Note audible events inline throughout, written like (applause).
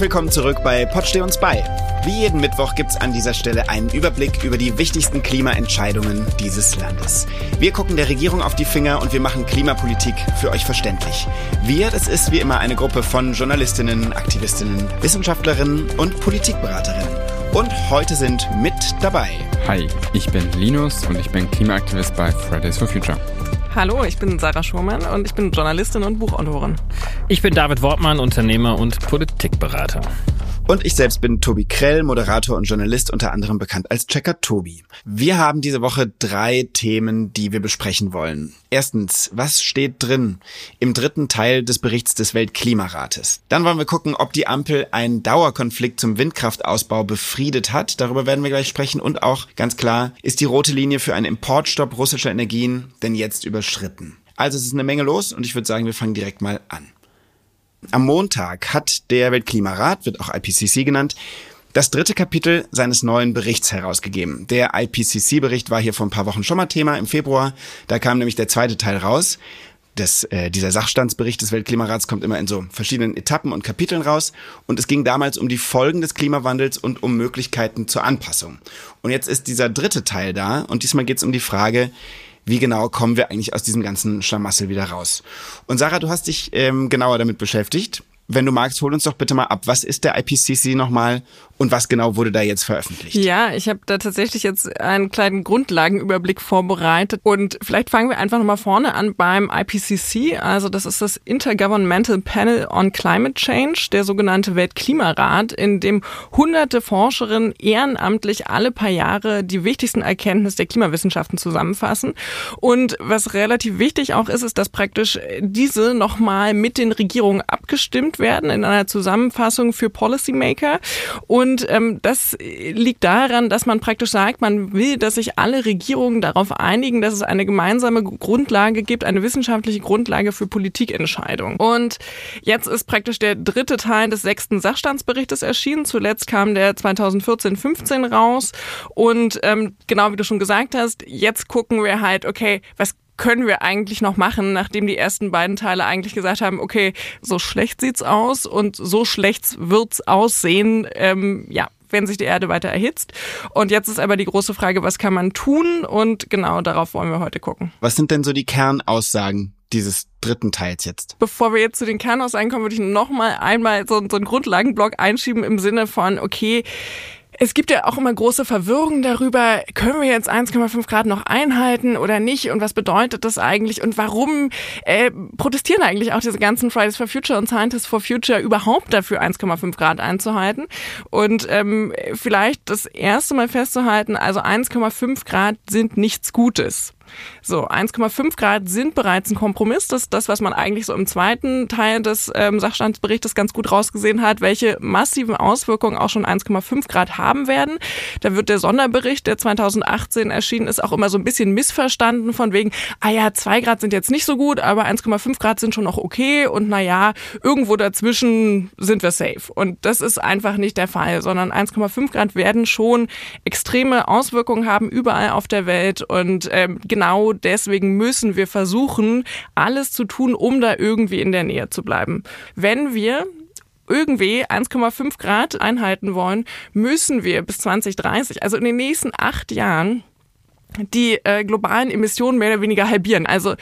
Willkommen zurück bei Pod steh uns bei. Wie jeden Mittwoch gibt's an dieser Stelle einen Überblick über die wichtigsten Klimaentscheidungen dieses Landes. Wir gucken der Regierung auf die Finger und wir machen Klimapolitik für euch verständlich. Wir, das ist wie immer eine Gruppe von Journalistinnen, Aktivistinnen, Wissenschaftlerinnen und Politikberaterinnen. Und heute sind mit dabei. Hi, ich bin Linus und ich bin Klimaaktivist bei Fridays for Future. Hallo, ich bin Sarah Schurmann und ich bin Journalistin und Buchautorin. Ich bin David Wortmann, Unternehmer und Politikberater. Und ich selbst bin Tobi Krell, Moderator und Journalist, unter anderem bekannt als Checker Tobi. Wir haben diese Woche drei Themen, die wir besprechen wollen. Erstens, was steht drin im dritten Teil des Berichts des Weltklimarates? Dann wollen wir gucken, ob die Ampel einen Dauerkonflikt zum Windkraftausbau befriedet hat. Darüber werden wir gleich sprechen. Und auch ganz klar, ist die rote Linie für einen Importstopp russischer Energien denn jetzt überschritten? Also es ist eine Menge los und ich würde sagen, wir fangen direkt mal an. Am Montag hat der Weltklimarat, wird auch IPCC genannt, das dritte Kapitel seines neuen Berichts herausgegeben. Der IPCC-Bericht war hier vor ein paar Wochen schon mal Thema im Februar. Da kam nämlich der zweite Teil raus. Das, äh, dieser Sachstandsbericht des Weltklimarats kommt immer in so verschiedenen Etappen und Kapiteln raus. Und es ging damals um die Folgen des Klimawandels und um Möglichkeiten zur Anpassung. Und jetzt ist dieser dritte Teil da. Und diesmal geht es um die Frage, wie genau kommen wir eigentlich aus diesem ganzen Schlamassel wieder raus. Und Sarah, du hast dich ähm, genauer damit beschäftigt. Wenn du magst, hol uns doch bitte mal ab. Was ist der IPCC nochmal und was genau wurde da jetzt veröffentlicht? Ja, ich habe da tatsächlich jetzt einen kleinen Grundlagenüberblick vorbereitet und vielleicht fangen wir einfach nochmal vorne an beim IPCC. Also das ist das Intergovernmental Panel on Climate Change, der sogenannte Weltklimarat, in dem hunderte Forscherinnen ehrenamtlich alle paar Jahre die wichtigsten Erkenntnisse der Klimawissenschaften zusammenfassen. Und was relativ wichtig auch ist, ist, dass praktisch diese nochmal mit den Regierungen abgestimmt werden in einer Zusammenfassung für Policymaker und ähm, das liegt daran, dass man praktisch sagt, man will, dass sich alle Regierungen darauf einigen, dass es eine gemeinsame Grundlage gibt, eine wissenschaftliche Grundlage für Politikentscheidungen. Und jetzt ist praktisch der dritte Teil des sechsten Sachstandsberichtes erschienen. Zuletzt kam der 2014-15 raus. Und ähm, genau wie du schon gesagt hast, jetzt gucken wir halt, okay, was können wir eigentlich noch machen, nachdem die ersten beiden Teile eigentlich gesagt haben, okay, so schlecht sieht's aus und so schlecht wird's aussehen, ähm, ja, wenn sich die Erde weiter erhitzt. Und jetzt ist aber die große Frage, was kann man tun? Und genau darauf wollen wir heute gucken. Was sind denn so die Kernaussagen dieses dritten Teils jetzt. Bevor wir jetzt zu den Kernaussagen kommen, würde ich noch mal einmal so, so einen Grundlagenblock einschieben im Sinne von, okay, es gibt ja auch immer große Verwirrung darüber, können wir jetzt 1,5 Grad noch einhalten oder nicht und was bedeutet das eigentlich und warum äh, protestieren eigentlich auch diese ganzen Fridays for Future und Scientists for Future überhaupt dafür, 1,5 Grad einzuhalten? Und ähm, vielleicht das erste Mal festzuhalten, also 1,5 Grad sind nichts Gutes. So, 1,5 Grad sind bereits ein Kompromiss. Das ist das, was man eigentlich so im zweiten Teil des ähm, Sachstandsberichtes ganz gut rausgesehen hat, welche massiven Auswirkungen auch schon 1,5 Grad haben werden. Da wird der Sonderbericht, der 2018 erschienen ist, auch immer so ein bisschen missverstanden von wegen, ah ja, 2 Grad sind jetzt nicht so gut, aber 1,5 Grad sind schon noch okay und naja, irgendwo dazwischen sind wir safe. Und das ist einfach nicht der Fall, sondern 1,5 Grad werden schon extreme Auswirkungen haben überall auf der Welt und ähm, genau deswegen müssen wir versuchen, alles zu tun, um da irgendwie in der Nähe zu bleiben. Wenn wir irgendwie 1,5 Grad einhalten wollen, müssen wir bis 2030, also in den nächsten acht Jahren, die äh, globalen Emissionen mehr oder weniger halbieren. Also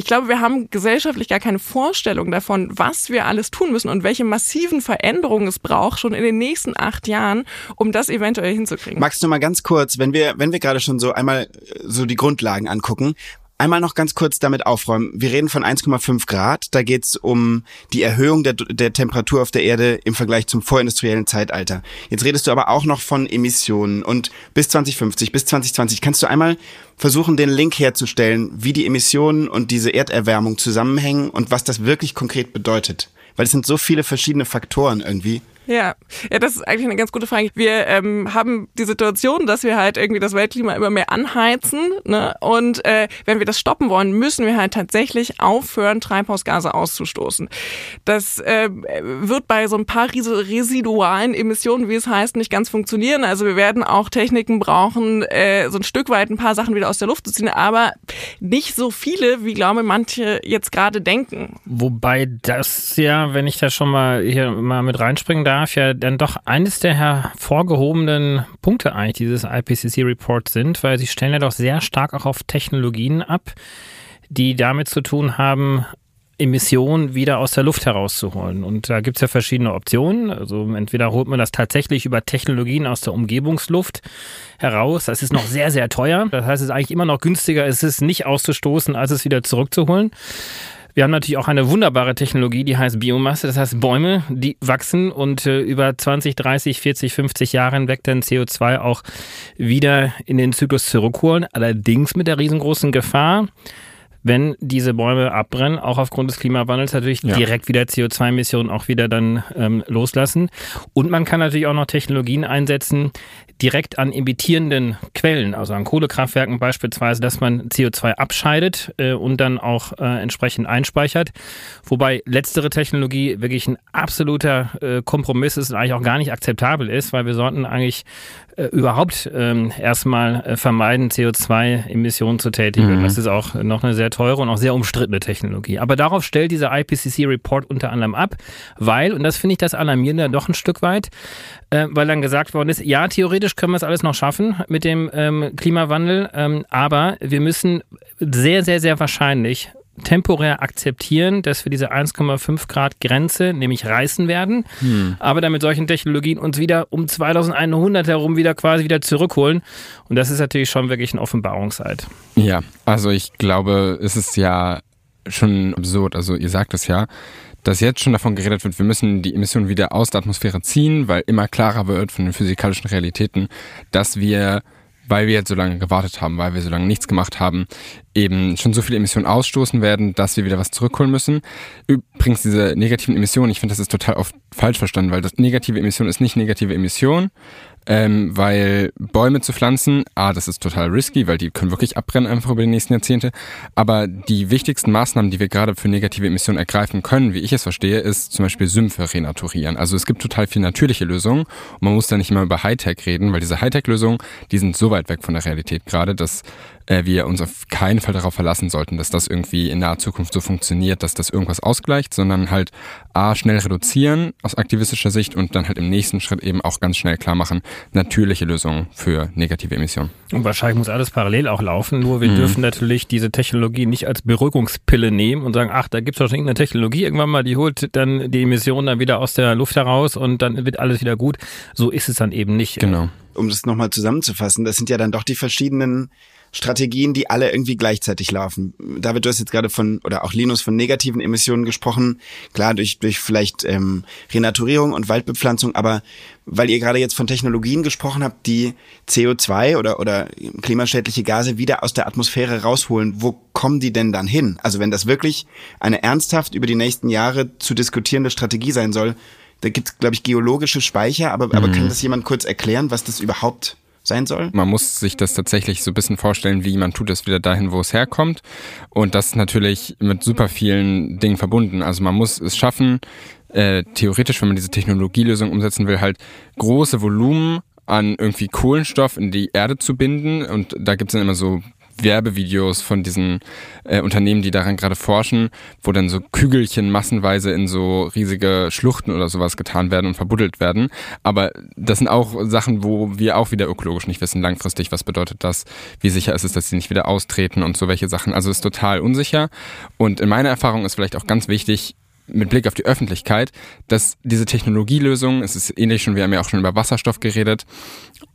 ich glaube, wir haben gesellschaftlich gar keine Vorstellung davon, was wir alles tun müssen und welche massiven Veränderungen es braucht, schon in den nächsten acht Jahren, um das eventuell hinzukriegen. Magst du mal ganz kurz, wenn wir, wenn wir gerade schon so einmal äh, so die Grundlagen angucken, Einmal noch ganz kurz damit aufräumen. Wir reden von 1,5 Grad. Da geht es um die Erhöhung der, der Temperatur auf der Erde im Vergleich zum vorindustriellen Zeitalter. Jetzt redest du aber auch noch von Emissionen und bis 2050, bis 2020. Kannst du einmal versuchen, den Link herzustellen, wie die Emissionen und diese Erderwärmung zusammenhängen und was das wirklich konkret bedeutet? Weil es sind so viele verschiedene Faktoren irgendwie. Ja. ja, das ist eigentlich eine ganz gute Frage. Wir ähm, haben die Situation, dass wir halt irgendwie das Weltklima immer mehr anheizen. Ne? Und äh, wenn wir das stoppen wollen, müssen wir halt tatsächlich aufhören, Treibhausgase auszustoßen. Das äh, wird bei so ein paar residualen Emissionen, wie es heißt, nicht ganz funktionieren. Also wir werden auch Techniken brauchen, äh, so ein Stück weit ein paar Sachen wieder aus der Luft zu ziehen, aber nicht so viele, wie glaube manche jetzt gerade denken. Wobei das ja, wenn ich da schon mal hier mal mit reinspringen darf, Bedarf ja dann doch eines der hervorgehobenen Punkte eigentlich dieses IPCC-Reports sind, weil sie stellen ja doch sehr stark auch auf Technologien ab, die damit zu tun haben, Emissionen wieder aus der Luft herauszuholen. Und da gibt es ja verschiedene Optionen. Also entweder holt man das tatsächlich über Technologien aus der Umgebungsluft heraus. Das ist noch sehr, sehr teuer. Das heißt, es ist eigentlich immer noch günstiger, es ist nicht auszustoßen, als es wieder zurückzuholen. Wir haben natürlich auch eine wunderbare Technologie, die heißt Biomasse. Das heißt Bäume, die wachsen und äh, über 20, 30, 40, 50 Jahre hinweg dann CO2 auch wieder in den Zyklus zurückholen. Allerdings mit der riesengroßen Gefahr, wenn diese Bäume abbrennen, auch aufgrund des Klimawandels natürlich ja. direkt wieder CO2-Emissionen auch wieder dann ähm, loslassen. Und man kann natürlich auch noch Technologien einsetzen, direkt an emittierenden Quellen, also an Kohlekraftwerken beispielsweise, dass man CO2 abscheidet äh, und dann auch äh, entsprechend einspeichert. Wobei letztere Technologie wirklich ein absoluter äh, Kompromiss ist und eigentlich auch gar nicht akzeptabel ist, weil wir sollten eigentlich äh, überhaupt ähm, erstmal äh, vermeiden, CO2-Emissionen zu tätigen. Mhm. Das ist auch noch eine sehr teure und auch sehr umstrittene Technologie. Aber darauf stellt dieser IPCC-Report unter anderem ab, weil, und das finde ich das Alarmierende doch ein Stück weit, äh, weil dann gesagt worden ist, ja, theoretisch können wir es alles noch schaffen mit dem ähm, Klimawandel, ähm, aber wir müssen sehr, sehr, sehr wahrscheinlich temporär akzeptieren, dass wir diese 1,5 Grad Grenze nämlich reißen werden, hm. aber dann mit solchen Technologien uns wieder um 2100 herum wieder quasi wieder zurückholen. Und das ist natürlich schon wirklich ein Offenbarungseid. Ja, also ich glaube, es ist ja schon absurd. Also ihr sagt es ja, dass jetzt schon davon geredet wird, wir müssen die Emissionen wieder aus der Atmosphäre ziehen, weil immer klarer wird von den physikalischen Realitäten, dass wir weil wir jetzt so lange gewartet haben, weil wir so lange nichts gemacht haben, eben schon so viele Emissionen ausstoßen werden, dass wir wieder was zurückholen müssen. Übrigens diese negativen Emissionen, ich finde, das ist total oft falsch verstanden, weil das negative Emission ist nicht negative Emission, ähm, weil Bäume zu pflanzen, ah, das ist total risky, weil die können wirklich abbrennen einfach über die nächsten Jahrzehnte. Aber die wichtigsten Maßnahmen, die wir gerade für negative Emissionen ergreifen können, wie ich es verstehe, ist zum Beispiel Sümpfe renaturieren. Also es gibt total viele natürliche Lösungen und man muss da nicht immer über Hightech reden, weil diese Hightech-Lösungen, die sind so weit weg von der Realität gerade, dass äh, wir uns auf keinen Fall darauf verlassen sollten, dass das irgendwie in naher Zukunft so funktioniert, dass das irgendwas ausgleicht, sondern halt A, schnell reduzieren aus aktivistischer Sicht und dann halt im nächsten Schritt eben auch ganz schnell klar machen, natürliche Lösungen für negative Emissionen. Und wahrscheinlich muss alles parallel auch laufen, nur wir mhm. dürfen natürlich diese Technologie nicht als Beruhigungspille nehmen und sagen, ach, da gibt es doch irgendeine Technologie irgendwann mal, die holt dann die Emissionen dann wieder aus der Luft heraus und dann wird alles wieder gut. So ist es dann eben nicht. Genau. Um das nochmal zusammenzufassen, das sind ja dann doch die verschiedenen Strategien, die alle irgendwie gleichzeitig laufen. David, du hast jetzt gerade von, oder auch Linus von negativen Emissionen gesprochen. Klar, durch, durch vielleicht ähm, Renaturierung und Waldbepflanzung, aber weil ihr gerade jetzt von Technologien gesprochen habt, die CO2 oder, oder klimaschädliche Gase wieder aus der Atmosphäre rausholen, wo kommen die denn dann hin? Also wenn das wirklich eine ernsthaft über die nächsten Jahre zu diskutierende Strategie sein soll, da gibt es, glaube ich, geologische Speicher, aber, aber mhm. kann das jemand kurz erklären, was das überhaupt sein soll? Man muss sich das tatsächlich so ein bisschen vorstellen, wie man tut es wieder dahin, wo es herkommt. Und das ist natürlich mit super vielen Dingen verbunden. Also man muss es schaffen, äh, theoretisch, wenn man diese Technologielösung umsetzen will, halt große Volumen an irgendwie Kohlenstoff in die Erde zu binden. Und da gibt es dann immer so Werbevideos von diesen äh, Unternehmen, die daran gerade forschen, wo dann so Kügelchen massenweise in so riesige Schluchten oder sowas getan werden und verbuddelt werden. Aber das sind auch Sachen, wo wir auch wieder ökologisch nicht wissen, langfristig, was bedeutet das, wie sicher ist es, dass sie nicht wieder austreten und so welche Sachen. Also ist total unsicher. Und in meiner Erfahrung ist vielleicht auch ganz wichtig, mit Blick auf die Öffentlichkeit, dass diese Technologielösung, es ist ähnlich schon, wir haben ja auch schon über Wasserstoff geredet,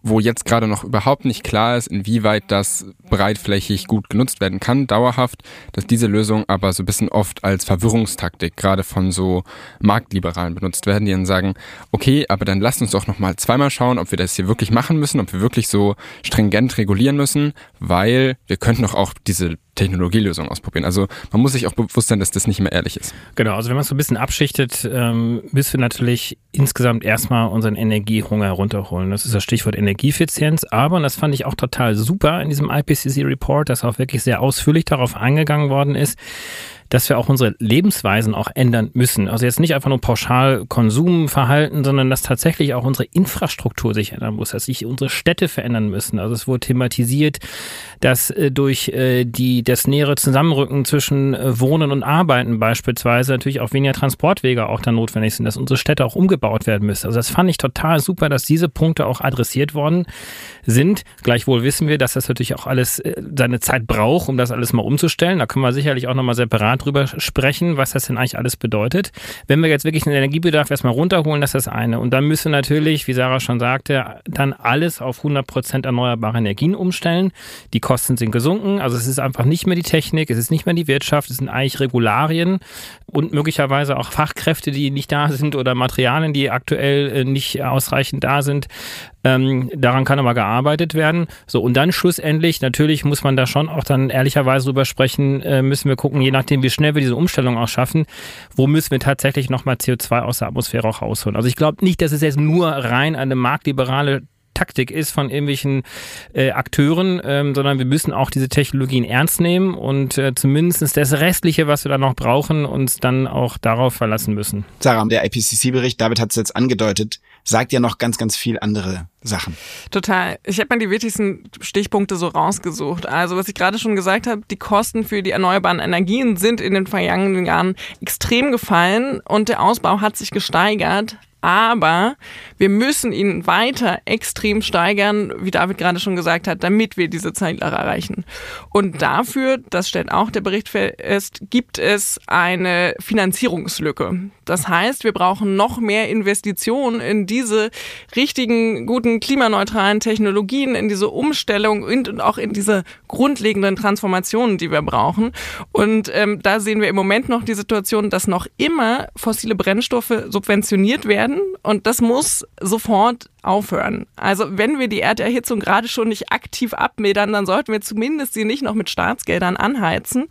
wo jetzt gerade noch überhaupt nicht klar ist, inwieweit das breitflächig gut genutzt werden kann, dauerhaft, dass diese Lösung aber so ein bisschen oft als Verwirrungstaktik gerade von so Marktliberalen benutzt werden, die dann sagen, okay, aber dann lasst uns doch nochmal zweimal schauen, ob wir das hier wirklich machen müssen, ob wir wirklich so stringent regulieren müssen, weil wir könnten doch auch diese Technologielösung ausprobieren. Also man muss sich auch bewusst sein, dass das nicht mehr ehrlich ist. Genau, also wenn man es so ein bisschen abschichtet, ähm, müssen wir natürlich insgesamt erstmal unseren Energiehunger runterholen. Das ist das Stichwort Energieeffizienz. Aber, und das fand ich auch total super in diesem IPCC-Report, dass auch wirklich sehr ausführlich darauf eingegangen worden ist, dass wir auch unsere Lebensweisen auch ändern müssen. Also jetzt nicht einfach nur pauschal Konsumverhalten, sondern dass tatsächlich auch unsere Infrastruktur sich ändern muss, dass sich unsere Städte verändern müssen. Also es wurde thematisiert, dass äh, durch äh, die, das nähere Zusammenrücken zwischen äh, Wohnen und Arbeiten beispielsweise natürlich auch weniger Transportwege auch dann notwendig sind, dass unsere Städte auch umgebaut werden müssen. Also das fand ich total super, dass diese Punkte auch adressiert worden sind. Gleichwohl wissen wir, dass das natürlich auch alles seine Zeit braucht, um das alles mal umzustellen. Da können wir sicherlich auch nochmal separat drüber sprechen, was das denn eigentlich alles bedeutet. Wenn wir jetzt wirklich den Energiebedarf erstmal runterholen, das ist das eine. Und dann müssen natürlich, wie Sarah schon sagte, dann alles auf 100 Prozent erneuerbare Energien umstellen. Die Kosten sind gesunken. Also es ist einfach nicht mehr die Technik, es ist nicht mehr die Wirtschaft, es sind eigentlich Regularien und möglicherweise auch Fachkräfte, die nicht da sind oder Materialien, die aktuell äh, nicht ausreichend da sind. Ähm, daran kann aber gearbeitet werden. So, und dann schlussendlich, natürlich muss man da schon auch dann ehrlicherweise drüber sprechen, äh, müssen wir gucken, je nachdem, wie schnell wir diese Umstellung auch schaffen, wo müssen wir tatsächlich nochmal CO2 aus der Atmosphäre auch rausholen. Also ich glaube nicht, dass es jetzt nur rein eine marktliberale Taktik ist von irgendwelchen äh, Akteuren, ähm, sondern wir müssen auch diese Technologien ernst nehmen und äh, zumindest das Restliche, was wir da noch brauchen, uns dann auch darauf verlassen müssen. Sarah, der IPCC-Bericht, David hat es jetzt angedeutet, sagt ja noch ganz, ganz viel andere Sachen. Total. Ich habe mal die wichtigsten Stichpunkte so rausgesucht. Also was ich gerade schon gesagt habe, die Kosten für die erneuerbaren Energien sind in den vergangenen Jahren extrem gefallen und der Ausbau hat sich gesteigert aber wir müssen ihn weiter extrem steigern, wie David gerade schon gesagt hat, damit wir diese Ziele erreichen. Und dafür, das stellt auch der Bericht fest, gibt es eine Finanzierungslücke. Das heißt, wir brauchen noch mehr Investitionen in diese richtigen, guten, klimaneutralen Technologien, in diese Umstellung und auch in diese grundlegenden Transformationen, die wir brauchen. Und ähm, da sehen wir im Moment noch die Situation, dass noch immer fossile Brennstoffe subventioniert werden werden und das muss sofort aufhören. Also wenn wir die Erderhitzung gerade schon nicht aktiv abmildern, dann sollten wir zumindest sie nicht noch mit Staatsgeldern anheizen.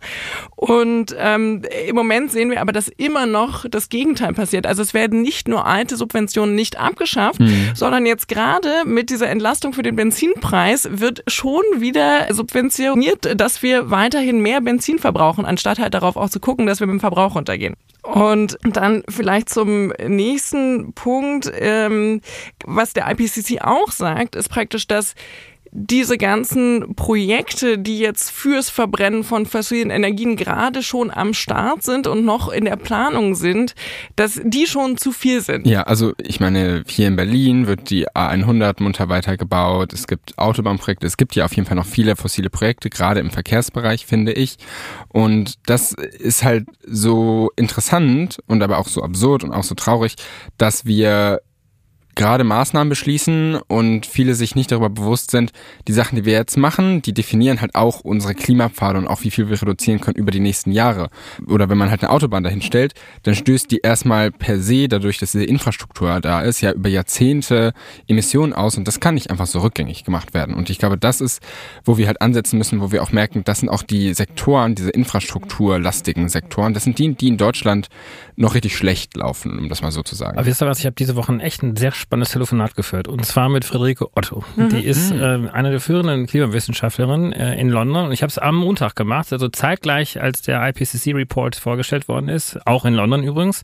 Und ähm, im Moment sehen wir aber, dass immer noch das Gegenteil passiert. Also es werden nicht nur alte Subventionen nicht abgeschafft, mhm. sondern jetzt gerade mit dieser Entlastung für den Benzinpreis wird schon wieder subventioniert, dass wir weiterhin mehr Benzin verbrauchen, anstatt halt darauf auch zu gucken, dass wir mit dem Verbrauch runtergehen. Und dann vielleicht zum nächsten Punkt, ähm, was der IPCC auch sagt, ist praktisch, dass diese ganzen Projekte, die jetzt fürs Verbrennen von fossilen Energien gerade schon am Start sind und noch in der Planung sind, dass die schon zu viel sind. Ja, also ich meine, hier in Berlin wird die A100 munter weitergebaut. Es gibt Autobahnprojekte. Es gibt ja auf jeden Fall noch viele fossile Projekte, gerade im Verkehrsbereich, finde ich. Und das ist halt so interessant und aber auch so absurd und auch so traurig, dass wir gerade Maßnahmen beschließen und viele sich nicht darüber bewusst sind, die Sachen, die wir jetzt machen, die definieren halt auch unsere Klimapfade und auch wie viel wir reduzieren können über die nächsten Jahre. Oder wenn man halt eine Autobahn dahin stellt, dann stößt die erstmal per se, dadurch, dass diese Infrastruktur da ist, ja über Jahrzehnte Emissionen aus und das kann nicht einfach so rückgängig gemacht werden. Und ich glaube, das ist, wo wir halt ansetzen müssen, wo wir auch merken, das sind auch die Sektoren, diese infrastrukturlastigen Sektoren, das sind die, die in Deutschland noch richtig schlecht laufen, um das mal so zu sagen. Aber wisst ihr was, ich habe diese Woche einen echten sehr spannendes Telefonat geführt. Und zwar mit Friederike Otto. Mhm. Die ist äh, eine der führenden Klimawissenschaftlerinnen äh, in London. Und ich habe es am Montag gemacht, also zeitgleich, als der IPCC-Report vorgestellt worden ist. Auch in London übrigens.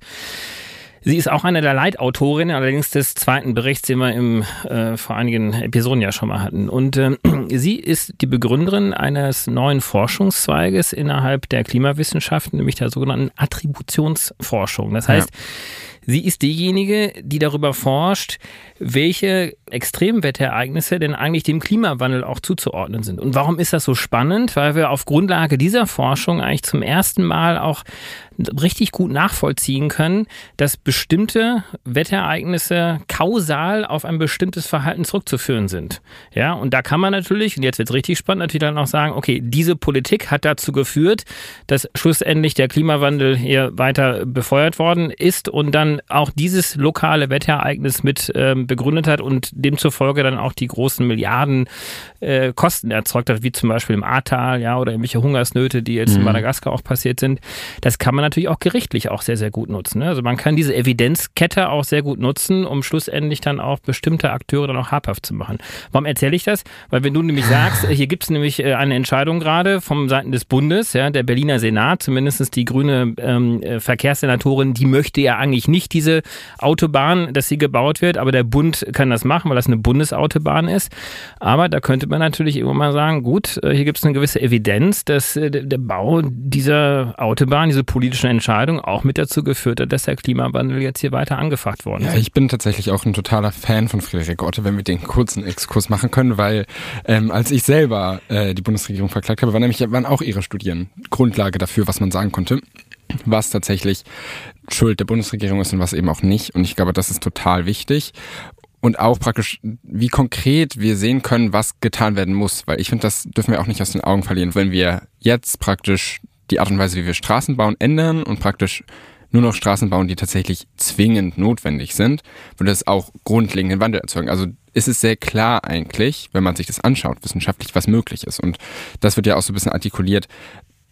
Sie ist auch eine der Leitautorinnen, allerdings des zweiten Berichts, den wir im, äh, vor einigen Episoden ja schon mal hatten. Und äh, (clears throat) sie ist die Begründerin eines neuen Forschungszweiges innerhalb der Klimawissenschaften, nämlich der sogenannten Attributionsforschung. Das heißt, ja Sie ist diejenige, die darüber forscht, welche Extremwetterereignisse denn eigentlich dem Klimawandel auch zuzuordnen sind. Und warum ist das so spannend? Weil wir auf Grundlage dieser Forschung eigentlich zum ersten Mal auch richtig gut nachvollziehen können, dass bestimmte Wetterereignisse kausal auf ein bestimmtes Verhalten zurückzuführen sind. Ja, und da kann man natürlich, und jetzt wird es richtig spannend, natürlich dann auch sagen, okay, diese Politik hat dazu geführt, dass schlussendlich der Klimawandel hier weiter befeuert worden ist und dann auch dieses lokale Wetterereignis mit ähm, begründet hat und demzufolge dann auch die großen Milliarden äh, Kosten erzeugt hat, wie zum Beispiel im Ahrtal, ja, oder irgendwelche Hungersnöte, die jetzt mhm. in Madagaskar auch passiert sind. Das kann man natürlich auch gerichtlich auch sehr, sehr gut nutzen. Ne? Also man kann diese Evidenzkette auch sehr gut nutzen, um schlussendlich dann auch bestimmte Akteure dann auch habhaft zu machen. Warum erzähle ich das? Weil wenn du nämlich sagst, (laughs) hier gibt es nämlich äh, eine Entscheidung gerade vom Seiten des Bundes, ja, der Berliner Senat, zumindest die grüne ähm, äh, Verkehrssenatorin, die möchte ja eigentlich nicht diese Autobahn, dass sie gebaut wird, aber der Bund kann das machen, weil das eine Bundesautobahn ist. Aber da könnte man natürlich irgendwann mal sagen, gut, äh, hier gibt es eine gewisse Evidenz, dass der Bau dieser Autobahn, diese politischen Entscheidungen auch mit dazu geführt hat, dass der Klimawandel jetzt hier weiter angefacht worden ist. Ja, ich bin tatsächlich auch ein totaler Fan von Friederike Otte, wenn wir den kurzen Exkurs machen können, weil ähm, als ich selber äh, die Bundesregierung verklagt habe, waren nämlich waren auch ihre Studien Grundlage dafür, was man sagen konnte was tatsächlich Schuld der Bundesregierung ist und was eben auch nicht. Und ich glaube, das ist total wichtig und auch praktisch, wie konkret wir sehen können, was getan werden muss. Weil ich finde, das dürfen wir auch nicht aus den Augen verlieren. Wenn wir jetzt praktisch die Art und Weise, wie wir Straßen bauen, ändern und praktisch nur noch Straßen bauen, die tatsächlich zwingend notwendig sind, würde das auch grundlegenden Wandel erzeugen. Also ist es sehr klar eigentlich, wenn man sich das anschaut, wissenschaftlich, was möglich ist. Und das wird ja auch so ein bisschen artikuliert,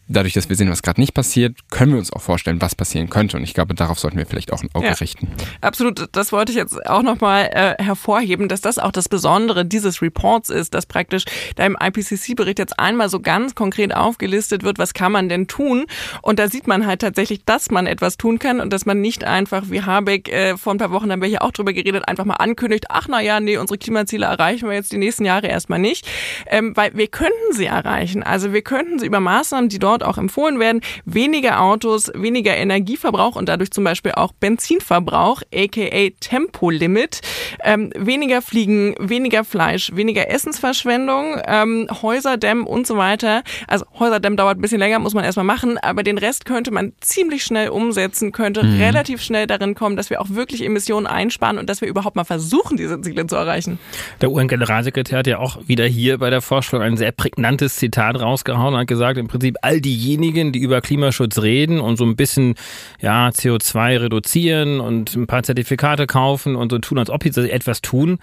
dadurch, dass wir sehen, was gerade nicht passiert, können wir uns auch vorstellen, was passieren könnte. Und ich glaube, darauf sollten wir vielleicht auch ein Auge ja, richten. Absolut. Das wollte ich jetzt auch nochmal äh, hervorheben, dass das auch das Besondere dieses Reports ist, dass praktisch da im IPCC-Bericht jetzt einmal so ganz konkret aufgelistet wird, was kann man denn tun. Und da sieht man halt tatsächlich, dass man etwas tun kann und dass man nicht einfach, wie Habeck äh, vor ein paar Wochen haben wir hier auch drüber geredet, einfach mal ankündigt, ach na ja, nee, unsere Klimaziele erreichen wir jetzt die nächsten Jahre erstmal nicht. Ähm, weil wir könnten sie erreichen. Also wir könnten sie über Maßnahmen, die dort dort auch empfohlen werden. Weniger Autos, weniger Energieverbrauch und dadurch zum Beispiel auch Benzinverbrauch, aka Tempolimit. Ähm, weniger Fliegen, weniger Fleisch, weniger Essensverschwendung, ähm, Häuserdämm und so weiter. Also Häuserdämm dauert ein bisschen länger, muss man erstmal machen, aber den Rest könnte man ziemlich schnell umsetzen, könnte mhm. relativ schnell darin kommen, dass wir auch wirklich Emissionen einsparen und dass wir überhaupt mal versuchen, diese Ziele zu erreichen. Der UN-Generalsekretär hat ja auch wieder hier bei der Vorstellung ein sehr prägnantes Zitat rausgehauen und hat gesagt, im Prinzip all die diejenigen, die über Klimaschutz reden und so ein bisschen ja, CO2 reduzieren und ein paar Zertifikate kaufen und so tun, als ob sie etwas tun,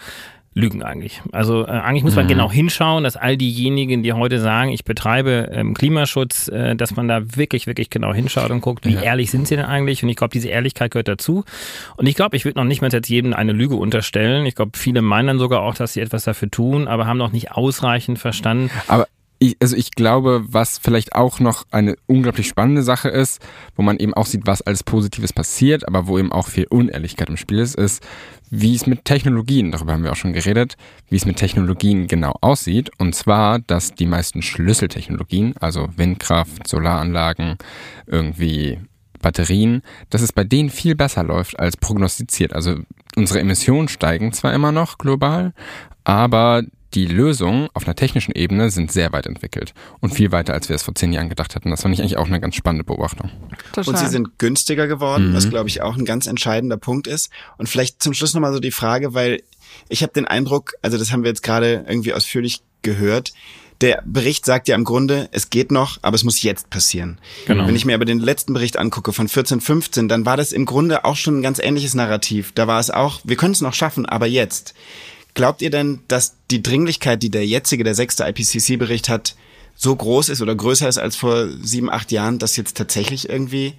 lügen eigentlich. Also äh, eigentlich muss man mhm. genau hinschauen, dass all diejenigen, die heute sagen, ich betreibe ähm, Klimaschutz, äh, dass man da wirklich, wirklich genau hinschaut und guckt, wie ja. ehrlich sind sie denn eigentlich? Und ich glaube, diese Ehrlichkeit gehört dazu. Und ich glaube, ich würde noch nicht mal jetzt jedem eine Lüge unterstellen. Ich glaube, viele meinen dann sogar auch, dass sie etwas dafür tun, aber haben noch nicht ausreichend verstanden. Aber ich, also ich glaube, was vielleicht auch noch eine unglaublich spannende Sache ist, wo man eben auch sieht, was alles Positives passiert, aber wo eben auch viel Unehrlichkeit im Spiel ist, ist, wie es mit Technologien, darüber haben wir auch schon geredet, wie es mit Technologien genau aussieht. Und zwar, dass die meisten Schlüsseltechnologien, also Windkraft, Solaranlagen, irgendwie Batterien, dass es bei denen viel besser läuft als prognostiziert. Also unsere Emissionen steigen zwar immer noch global, aber die Lösungen auf einer technischen Ebene sind sehr weit entwickelt und viel weiter, als wir es vor zehn Jahren gedacht hätten. Das fand ich eigentlich auch eine ganz spannende Beobachtung. Total. Und sie sind günstiger geworden, mhm. was glaube ich auch ein ganz entscheidender Punkt ist. Und vielleicht zum Schluss nochmal so die Frage, weil ich habe den Eindruck, also das haben wir jetzt gerade irgendwie ausführlich gehört, der Bericht sagt ja im Grunde, es geht noch, aber es muss jetzt passieren. Genau. Wenn ich mir aber den letzten Bericht angucke von 14, 15, dann war das im Grunde auch schon ein ganz ähnliches Narrativ. Da war es auch, wir können es noch schaffen, aber jetzt. Glaubt ihr denn, dass die Dringlichkeit, die der jetzige, der sechste IPCC-Bericht hat, so groß ist oder größer ist als vor sieben, acht Jahren, dass jetzt tatsächlich irgendwie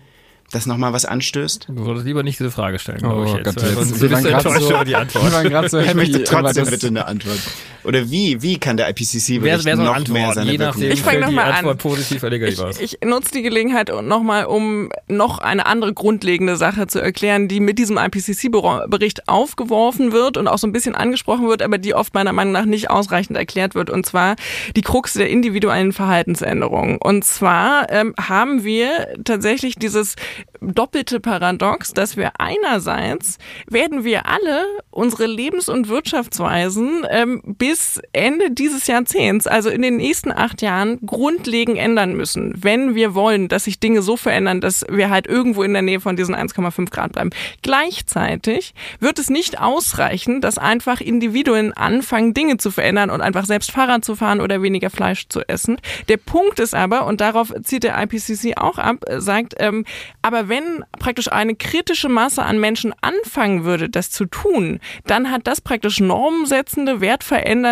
das nochmal was anstößt? Du solltest lieber nicht diese Frage stellen, oh, ich jetzt. Gott, jetzt. Wir (laughs) waren gerade so, die Antwort. Wir waren gerade so happy. Ich möchte trotzdem bitte eine Antwort. Oder wie, wie kann der IPCC wer, wer noch Antwort, mehr seine je nachdem, Ich fange nochmal an. Positiv ich, ich nutze die Gelegenheit nochmal, um noch eine andere grundlegende Sache zu erklären, die mit diesem IPCC-Bericht aufgeworfen wird und auch so ein bisschen angesprochen wird, aber die oft meiner Meinung nach nicht ausreichend erklärt wird. Und zwar die Krux der individuellen Verhaltensänderungen. Und zwar ähm, haben wir tatsächlich dieses doppelte Paradox, dass wir einerseits werden wir alle unsere Lebens- und Wirtschaftsweisen ähm, bis Ende dieses Jahrzehnts, also in den nächsten acht Jahren, grundlegend ändern müssen, wenn wir wollen, dass sich Dinge so verändern, dass wir halt irgendwo in der Nähe von diesen 1,5 Grad bleiben. Gleichzeitig wird es nicht ausreichen, dass einfach Individuen anfangen, Dinge zu verändern und einfach selbst Fahrrad zu fahren oder weniger Fleisch zu essen. Der Punkt ist aber, und darauf zieht der IPCC auch ab, sagt, ähm, aber Aber wenn praktisch eine kritische Masse an Menschen anfangen würde, das zu tun, dann hat das praktisch normsetzende, wertverändernde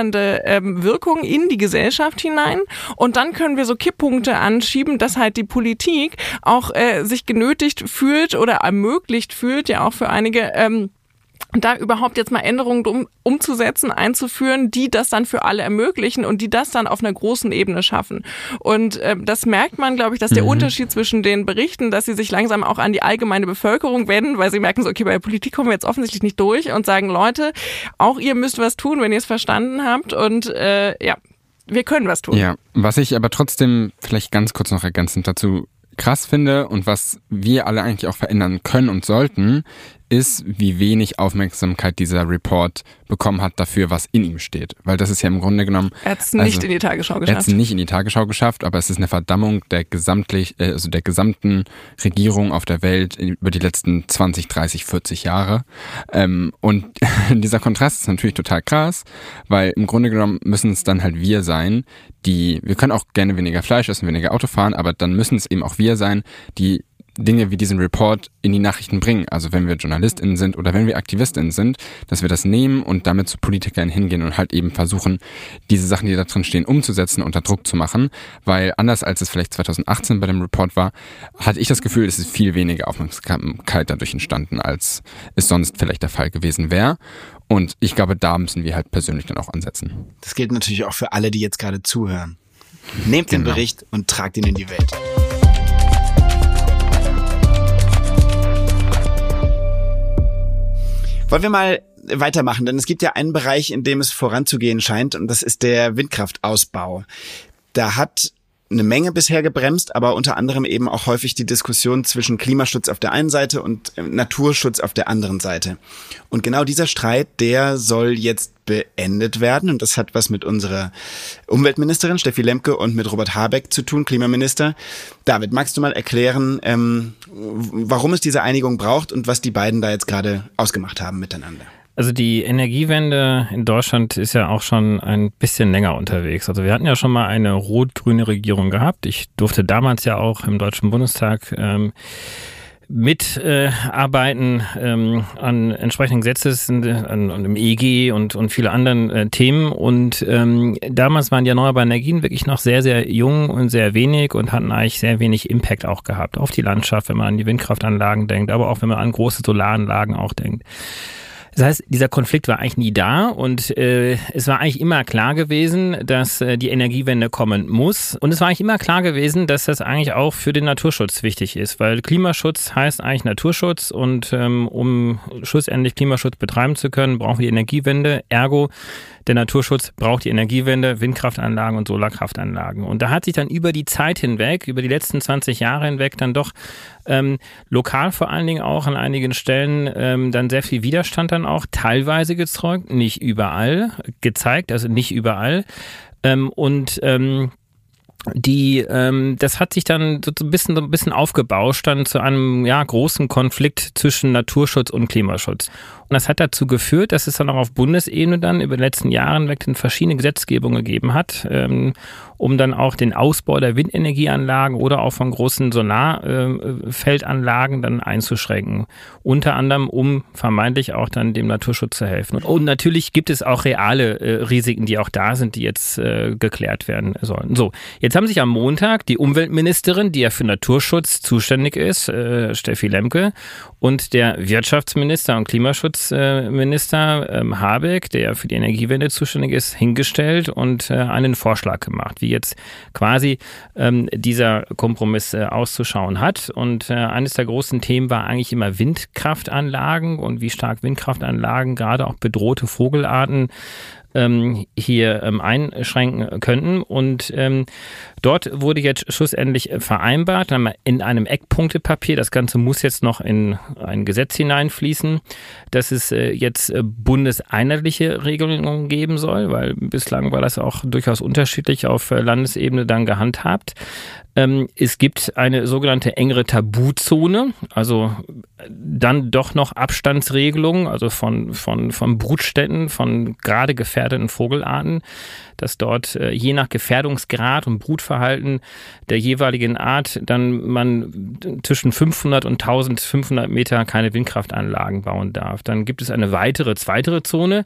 ähm, Wirkung in die Gesellschaft hinein. Und dann können wir so Kipppunkte anschieben, dass halt die Politik auch äh, sich genötigt fühlt oder ermöglicht fühlt, ja auch für einige ähm, da überhaupt jetzt mal Änderungen um, umzusetzen, einzuführen, die das dann für alle ermöglichen und die das dann auf einer großen Ebene schaffen. Und äh, das merkt man, glaube ich, dass der mhm. Unterschied zwischen den Berichten, dass sie sich langsam auch an die allgemeine Bevölkerung wenden, weil sie merken so, okay, bei der Politik kommen wir jetzt offensichtlich nicht durch und sagen, Leute, auch ihr müsst was tun, wenn ihr es verstanden habt und äh, ja, wir können was tun. Ja, was ich aber trotzdem vielleicht ganz kurz noch ergänzend dazu krass finde und was wir alle eigentlich auch verändern können und sollten, ist, wie wenig Aufmerksamkeit dieser Report bekommen hat dafür, was in ihm steht. Weil das ist ja im Grunde genommen. Er hat es nicht also, in die Tagesschau geschafft. Er hat es nicht in die Tagesschau geschafft, aber es ist eine Verdammung der gesamtlich, äh, also der gesamten Regierung auf der Welt über die letzten 20, 30, 40 Jahre. Ähm, und (laughs) dieser Kontrast ist natürlich total krass, weil im Grunde genommen müssen es dann halt wir sein, die, wir können auch gerne weniger Fleisch essen, weniger Auto fahren, aber dann müssen es eben auch wir sein, die Dinge wie diesen Report in die Nachrichten bringen. Also wenn wir JournalistInnen sind oder wenn wir AktivistInnen sind, dass wir das nehmen und damit zu PolitikerInnen hingehen und halt eben versuchen, diese Sachen, die da drin stehen, umzusetzen, unter Druck zu machen. Weil anders als es vielleicht 2018 bei dem Report war, hatte ich das Gefühl, es ist viel weniger Aufmerksamkeit dadurch entstanden, als es sonst vielleicht der Fall gewesen wäre. Und ich glaube, da müssen wir halt persönlich dann auch ansetzen. Das gilt natürlich auch für alle, die jetzt gerade zuhören. Nehmt den genau. Bericht und tragt ihn in die Welt. Wollen wir mal weitermachen, denn es gibt ja einen Bereich, in dem es voranzugehen scheint, und das ist der Windkraftausbau. Da hat eine Menge bisher gebremst, aber unter anderem eben auch häufig die Diskussion zwischen Klimaschutz auf der einen Seite und äh, Naturschutz auf der anderen Seite. Und genau dieser Streit, der soll jetzt beendet werden. Und das hat was mit unserer Umweltministerin Steffi Lemke und mit Robert Habeck zu tun, Klimaminister. David, magst du mal erklären, ähm, warum es diese Einigung braucht und was die beiden da jetzt gerade ausgemacht haben miteinander? Also die Energiewende in Deutschland ist ja auch schon ein bisschen länger unterwegs. Also wir hatten ja schon mal eine rot-grüne Regierung gehabt. Ich durfte damals ja auch im Deutschen Bundestag ähm, mitarbeiten äh, ähm, an entsprechenden Gesetzen, an, an dem EG und, und viele anderen äh, Themen. Und ähm, damals waren die erneuerbaren Energien wirklich noch sehr, sehr jung und sehr wenig und hatten eigentlich sehr wenig Impact auch gehabt auf die Landschaft, wenn man an die Windkraftanlagen denkt, aber auch wenn man an große Solaranlagen auch denkt. Das heißt, dieser Konflikt war eigentlich nie da und äh, es war eigentlich immer klar gewesen, dass äh, die Energiewende kommen muss. Und es war eigentlich immer klar gewesen, dass das eigentlich auch für den Naturschutz wichtig ist, weil Klimaschutz heißt eigentlich Naturschutz und ähm, um schlussendlich Klimaschutz betreiben zu können, brauchen wir die Energiewende. Ergo der Naturschutz braucht die Energiewende, Windkraftanlagen und Solarkraftanlagen. Und da hat sich dann über die Zeit hinweg, über die letzten 20 Jahre hinweg, dann doch ähm, lokal vor allen Dingen auch an einigen Stellen ähm, dann sehr viel Widerstand dann auch teilweise gezeugt, nicht überall gezeigt, also nicht überall. Ähm, und ähm, die, ähm, das hat sich dann so ein bisschen, so ein bisschen aufgebauscht dann zu einem ja, großen Konflikt zwischen Naturschutz und Klimaschutz. Und das hat dazu geführt, dass es dann auch auf Bundesebene dann über die letzten Jahre hinweg verschiedene Gesetzgebungen gegeben hat, ähm, um dann auch den Ausbau der Windenergieanlagen oder auch von großen Solarfeldanlagen äh, dann einzuschränken. Unter anderem, um vermeintlich auch dann dem Naturschutz zu helfen. Und natürlich gibt es auch reale äh, Risiken, die auch da sind, die jetzt äh, geklärt werden sollen. So, jetzt haben sich am Montag die Umweltministerin, die ja für Naturschutz zuständig ist, Steffi Lemke, und der Wirtschaftsminister und Klimaschutzminister ähm, Habeck, der für die Energiewende zuständig ist, hingestellt und äh, einen Vorschlag gemacht, wie jetzt quasi ähm, dieser Kompromiss äh, auszuschauen hat. Und äh, eines der großen Themen war eigentlich immer Windkraftanlagen und wie stark Windkraftanlagen gerade auch bedrohte Vogelarten ähm, hier ähm, einschränken könnten. Und ähm, dort wurde jetzt schlussendlich vereinbart, in einem Eckpunktepapier, das Ganze muss jetzt noch in ein Gesetz hineinfließen, dass es äh, jetzt äh, bundeseinheitliche Regelungen geben soll, weil bislang war das auch durchaus unterschiedlich auf äh, Landesebene dann gehandhabt Ähm, es gibt eine sogenannte engere Tabuzone, also dann doch noch Abstandsregelungen, also von, von, von Brutstätten, von gerade gefährdeten Vogelarten, dass dort äh, je nach Gefährdungsgrad und Brutverhalten der jeweiligen Art dann man zwischen 500 und 1500 Meter keine Windkraftanlagen bauen darf. Dann gibt es eine weitere, zweitere Zone,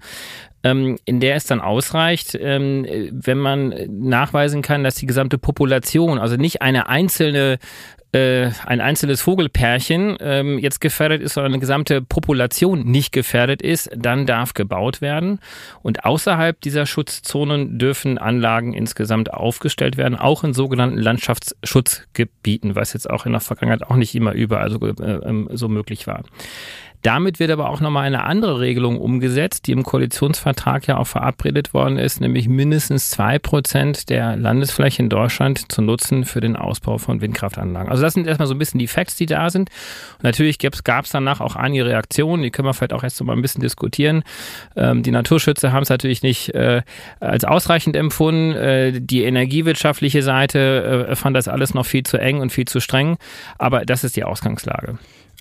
in der es dann ausreicht, ähm, wenn man nachweisen kann, dass die gesamte Population, also nicht eine einzelne äh, ein einzelnes Vogelpärchen ähm, jetzt gefährdet ist, sondern eine gesamte Population nicht gefährdet ist, dann darf gebaut werden. Und außerhalb dieser Schutzzonen dürfen Anlagen insgesamt aufgestellt werden, auch in sogenannten Landschaftsschutzgebieten, was jetzt auch in der Vergangenheit auch nicht immer überall so, äh, so möglich war. Damit wird aber auch nochmal eine andere Regelung umgesetzt, die im Koalitionsvertrag ja auch verabredet worden ist, nämlich mindestens zwei Prozent der Landesfläche in Deutschland zu nutzen für den Ausbau von Windkraftanlagen. Also das sind erstmal so ein bisschen die Facts, die da sind. Und natürlich gab es danach auch einige Reaktionen, die können wir vielleicht auch erst mal ein bisschen diskutieren. Ähm, die Naturschützer haben es natürlich nicht äh, als ausreichend empfunden. Äh, die energiewirtschaftliche Seite äh, fand das alles noch viel zu eng und viel zu streng. Aber das ist die Ausgangslage.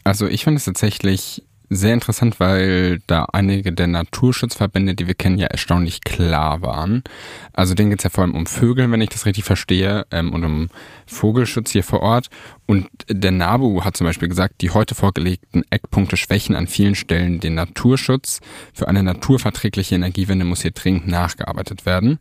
Also ich finde es tatsächlich sehr interessant, weil da einige der Naturschutzverbände, die wir kennen, ja erstaunlich klar waren. Also denen geht es ja vor allem um Vögel, wenn ich das richtig verstehe, ähm, und um Vogelschutz hier vor Ort. Und der NABU hat zum Beispiel gesagt, die heute vorgelegten Eckpunkte schwächen an vielen Stellen den Naturschutz. Für eine naturverträgliche Energiewende muss hier dringend nachgearbeitet werden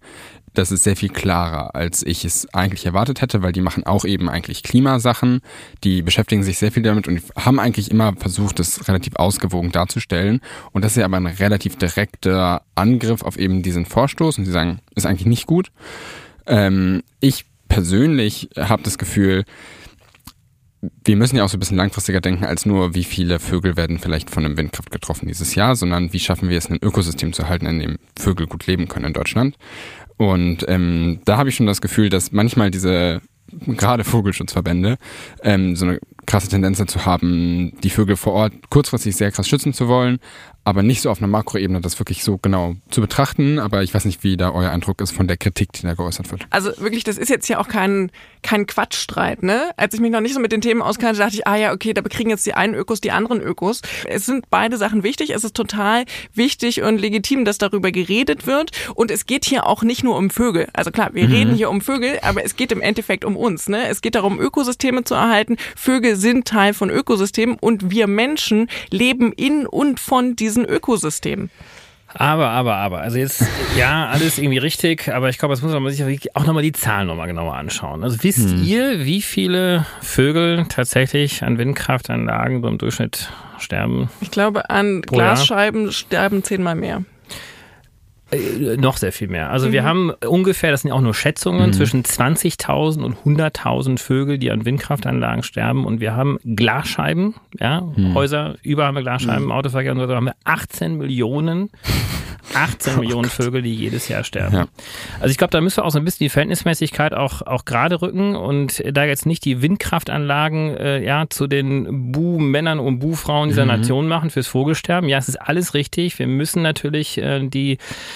das ist sehr viel klarer, als ich es eigentlich erwartet hätte, weil die machen auch eben eigentlich Klimasachen, die beschäftigen sich sehr viel damit und haben eigentlich immer versucht, das relativ ausgewogen darzustellen. Und das ist ja aber ein relativ direkter Angriff auf eben diesen Vorstoß und sie sagen, ist eigentlich nicht gut. Ähm, ich persönlich habe das Gefühl, wir müssen ja auch so ein bisschen langfristiger denken als nur, wie viele Vögel werden vielleicht von einem Windkraft getroffen dieses Jahr, sondern wie schaffen wir es, ein Ökosystem zu halten, in dem Vögel gut leben können in Deutschland. Und ähm, da habe ich schon das Gefühl, dass manchmal diese gerade Vogelschutzverbände ähm, so eine krasse Tendenz dazu haben, die Vögel vor Ort kurzfristig sehr krass schützen zu wollen, aber nicht so auf einer Makroebene das wirklich so genau zu betrachten. Aber ich weiß nicht, wie da euer Eindruck ist von der Kritik, die da geäußert wird. Also wirklich, das ist jetzt ja auch kein, kein Quatschstreit, ne? Als ich mich noch nicht so mit den Themen auskannte, dachte ich, ah ja, okay, da bekriegen jetzt die einen Ökos die anderen Ökos. Es sind beide Sachen wichtig. Es ist total wichtig und legitim, dass darüber geredet wird. Und es geht hier auch nicht nur um Vögel. Also klar, wir mhm. reden hier um Vögel, aber es geht im Endeffekt um uns, ne? Es geht darum, Ökosysteme zu erhalten. Vögel sind Teil von Ökosystemen und wir Menschen leben in und von diesen diesen Ökosystemen. Aber, aber, aber. Also jetzt, ja, alles irgendwie richtig, aber ich glaube, jetzt muss man sich auch nochmal die Zahlen nochmal genauer anschauen. Also wisst hm. ihr, wie viele Vögel tatsächlich an Windkraftanlagen so im Durchschnitt sterben? Ich glaube, an Glasscheiben Jahr? sterben zehnmal mehr. Äh, noch sehr viel mehr. Also mhm. wir haben ungefähr, das sind ja auch nur Schätzungen, mhm. zwischen 20.000 und 100.000 Vögel, die an Windkraftanlagen sterben. Und wir haben Glasscheiben, ja, mhm. Häuser, überall haben wir Glasscheiben, mhm. Autoverkehr und so, da haben wir 18 Millionen 18 (laughs) oh Millionen Gott. Vögel, die jedes Jahr sterben. Ja. Also ich glaube, da müssen wir auch so ein bisschen die Verhältnismäßigkeit auch, auch gerade rücken und da jetzt nicht die Windkraftanlagen äh, ja, zu den Bu-Männern und Bu-Frauen dieser mhm. Nation machen fürs Vogelsterben. Ja, es ist alles richtig. Wir müssen natürlich äh, die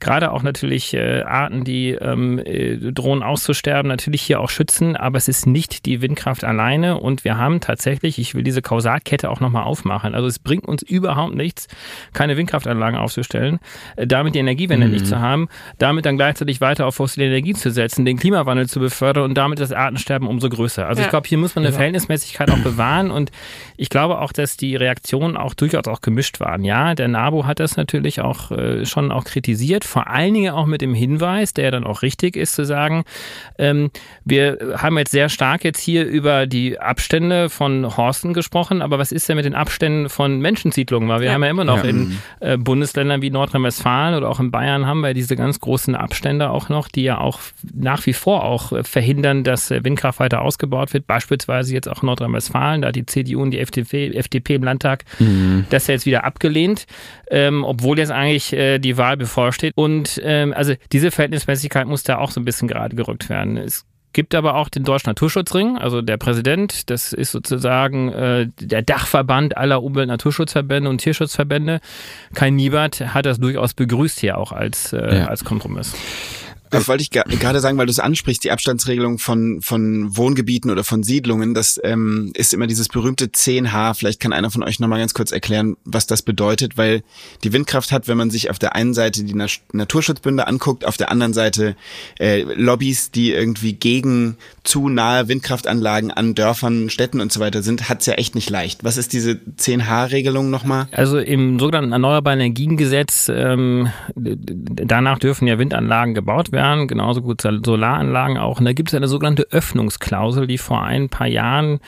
gerade auch natürlich äh, Arten, die ähm, äh, drohen auszusterben, natürlich hier auch schützen, aber es ist nicht die Windkraft alleine und wir haben tatsächlich, ich will diese Kausalkette auch nochmal aufmachen, also es bringt uns überhaupt nichts, keine Windkraftanlagen aufzustellen, äh, damit die Energiewende mhm. nicht zu haben, damit dann gleichzeitig weiter auf fossile Energie zu setzen, den Klimawandel zu befördern und damit das Artensterben umso größer. Also ja. ich glaube, hier muss man eine Verhältnismäßigkeit auch bewahren und ich glaube auch, dass die Reaktionen auch durchaus auch gemischt waren. Ja, der NABU hat das natürlich auch äh, schon auch kritisiert, vor allen Dingen auch mit dem Hinweis, der dann auch richtig ist, zu sagen, ähm, wir haben jetzt sehr stark jetzt hier über die Abstände von Horsten gesprochen, aber was ist denn mit den Abständen von Menschensiedlungen? Weil wir ja. haben ja immer noch ja. in äh, Bundesländern wie Nordrhein-Westfalen oder auch in Bayern haben wir diese ganz großen Abstände auch noch, die ja auch nach wie vor auch verhindern, dass Windkraft weiter ausgebaut wird. Beispielsweise jetzt auch Nordrhein-Westfalen, da die CDU und die FDP, FDP im Landtag mhm. das ja jetzt wieder abgelehnt, ähm, obwohl jetzt eigentlich äh, die Wahl bevorsteht. Und ähm, also diese Verhältnismäßigkeit muss da auch so ein bisschen gerade gerückt werden. Es gibt aber auch den Deutschen Naturschutzring, also der Präsident, das ist sozusagen äh, der Dachverband aller Umwelt-Naturschutzverbände und Tierschutzverbände. Kai Niebert hat das durchaus begrüßt hier auch als, äh, ja. als Kompromiss. Das wollte ich gerade sagen, weil du es ansprichst, die Abstandsregelung von, von Wohngebieten oder von Siedlungen, das ähm, ist immer dieses berühmte 10H. Vielleicht kann einer von euch nochmal ganz kurz erklären, was das bedeutet, weil die Windkraft hat, wenn man sich auf der einen Seite die Na Naturschutzbünde anguckt, auf der anderen Seite äh, Lobbys, die irgendwie gegen zu nahe Windkraftanlagen an Dörfern, Städten und so weiter sind, hat's ja echt nicht leicht. Was ist diese 10H-Regelung nochmal? Also im sogenannten Erneuerbaren Energiengesetz, ähm, danach dürfen ja Windanlagen gebaut werden, genauso gut Solaranlagen auch. Und da gibt es eine sogenannte Öffnungsklausel, die vor ein paar Jahren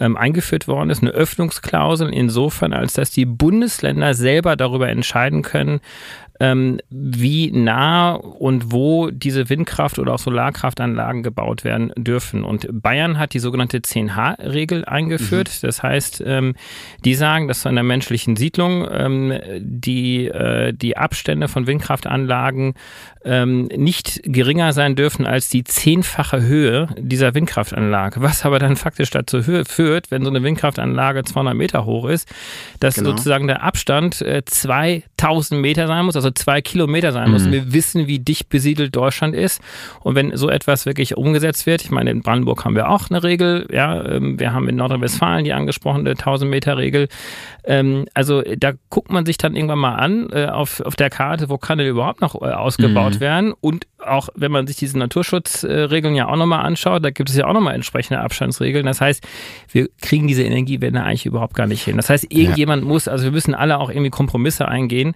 ähm, eingeführt worden ist. Eine Öffnungsklausel insofern, als dass die Bundesländer selber darüber entscheiden können, ähm, wie nah und wo diese Windkraft- oder auch Solarkraftanlagen gebaut werden dürfen. Und Bayern hat die sogenannte 10H-Regel eingeführt. Mhm. Das heißt, ähm, die sagen, dass zu einer menschlichen Siedlung ähm, die, äh, die Abstände von Windkraftanlagen ähm, nicht geringer sein dürfen als die zehnfache Höhe dieser Windkraftanlage. Was aber dann faktisch dazu führt, wenn so eine Windkraftanlage 200 Meter hoch ist, dass genau. sozusagen der Abstand äh, 2000 Meter sein muss, also zwei Kilometer sein muss. Mhm. Wir wissen, wie dicht besiedelt Deutschland ist. Und wenn so etwas wirklich umgesetzt wird, ich meine, in Brandenburg haben wir auch eine Regel, ja, ähm, wir haben in Nordrhein-Westfalen die angesprochene 1000 Meter Regel. Ähm, also da guckt man sich dann irgendwann mal an äh, auf, auf der Karte, wo kann denn überhaupt noch äh, ausgebaut mhm. werden und auch wenn man sich diese Naturschutzregeln ja auch nochmal anschaut, da gibt es ja auch nochmal entsprechende Abstandsregeln. Das heißt, wir kriegen diese Energiewende eigentlich überhaupt gar nicht hin. Das heißt, irgendjemand ja. muss, also wir müssen alle auch irgendwie Kompromisse eingehen.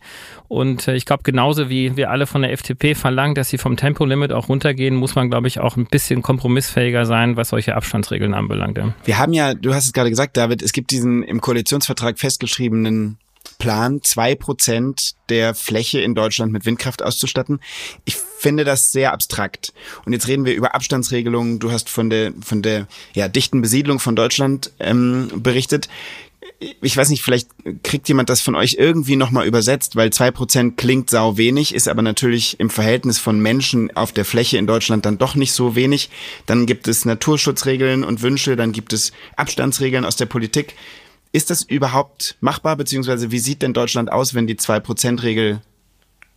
Und äh, ich glaube, genauso wie wir alle von der FDP verlangen, dass sie vom Tempolimit auch runtergehen, muss man, glaube ich, auch ein bisschen kompromissfähiger sein, was solche Abstandsregeln anbelangt. Wir haben ja, du hast es gerade gesagt, David, es gibt diesen im Koalitionsvertrag festgeschriebenen Plan, zwei Prozent der Fläche in Deutschland mit Windkraft auszustatten. Ich finde das sehr abstrakt. Und jetzt reden wir über Abstandsregelungen. Du hast von der von der ja, dichten Besiedlung von Deutschland ähm, berichtet. Ich weiß nicht, vielleicht kriegt jemand das von euch irgendwie nochmal übersetzt, weil zwei Prozent klingt sau wenig, ist aber natürlich im Verhältnis von Menschen auf der Fläche in Deutschland dann doch nicht so wenig. Dann gibt es Naturschutzregeln und Wünsche, dann gibt es Abstandsregeln aus der Politik. Ist das überhaupt machbar, beziehungsweise wie sieht denn Deutschland aus, wenn die 2%-Regel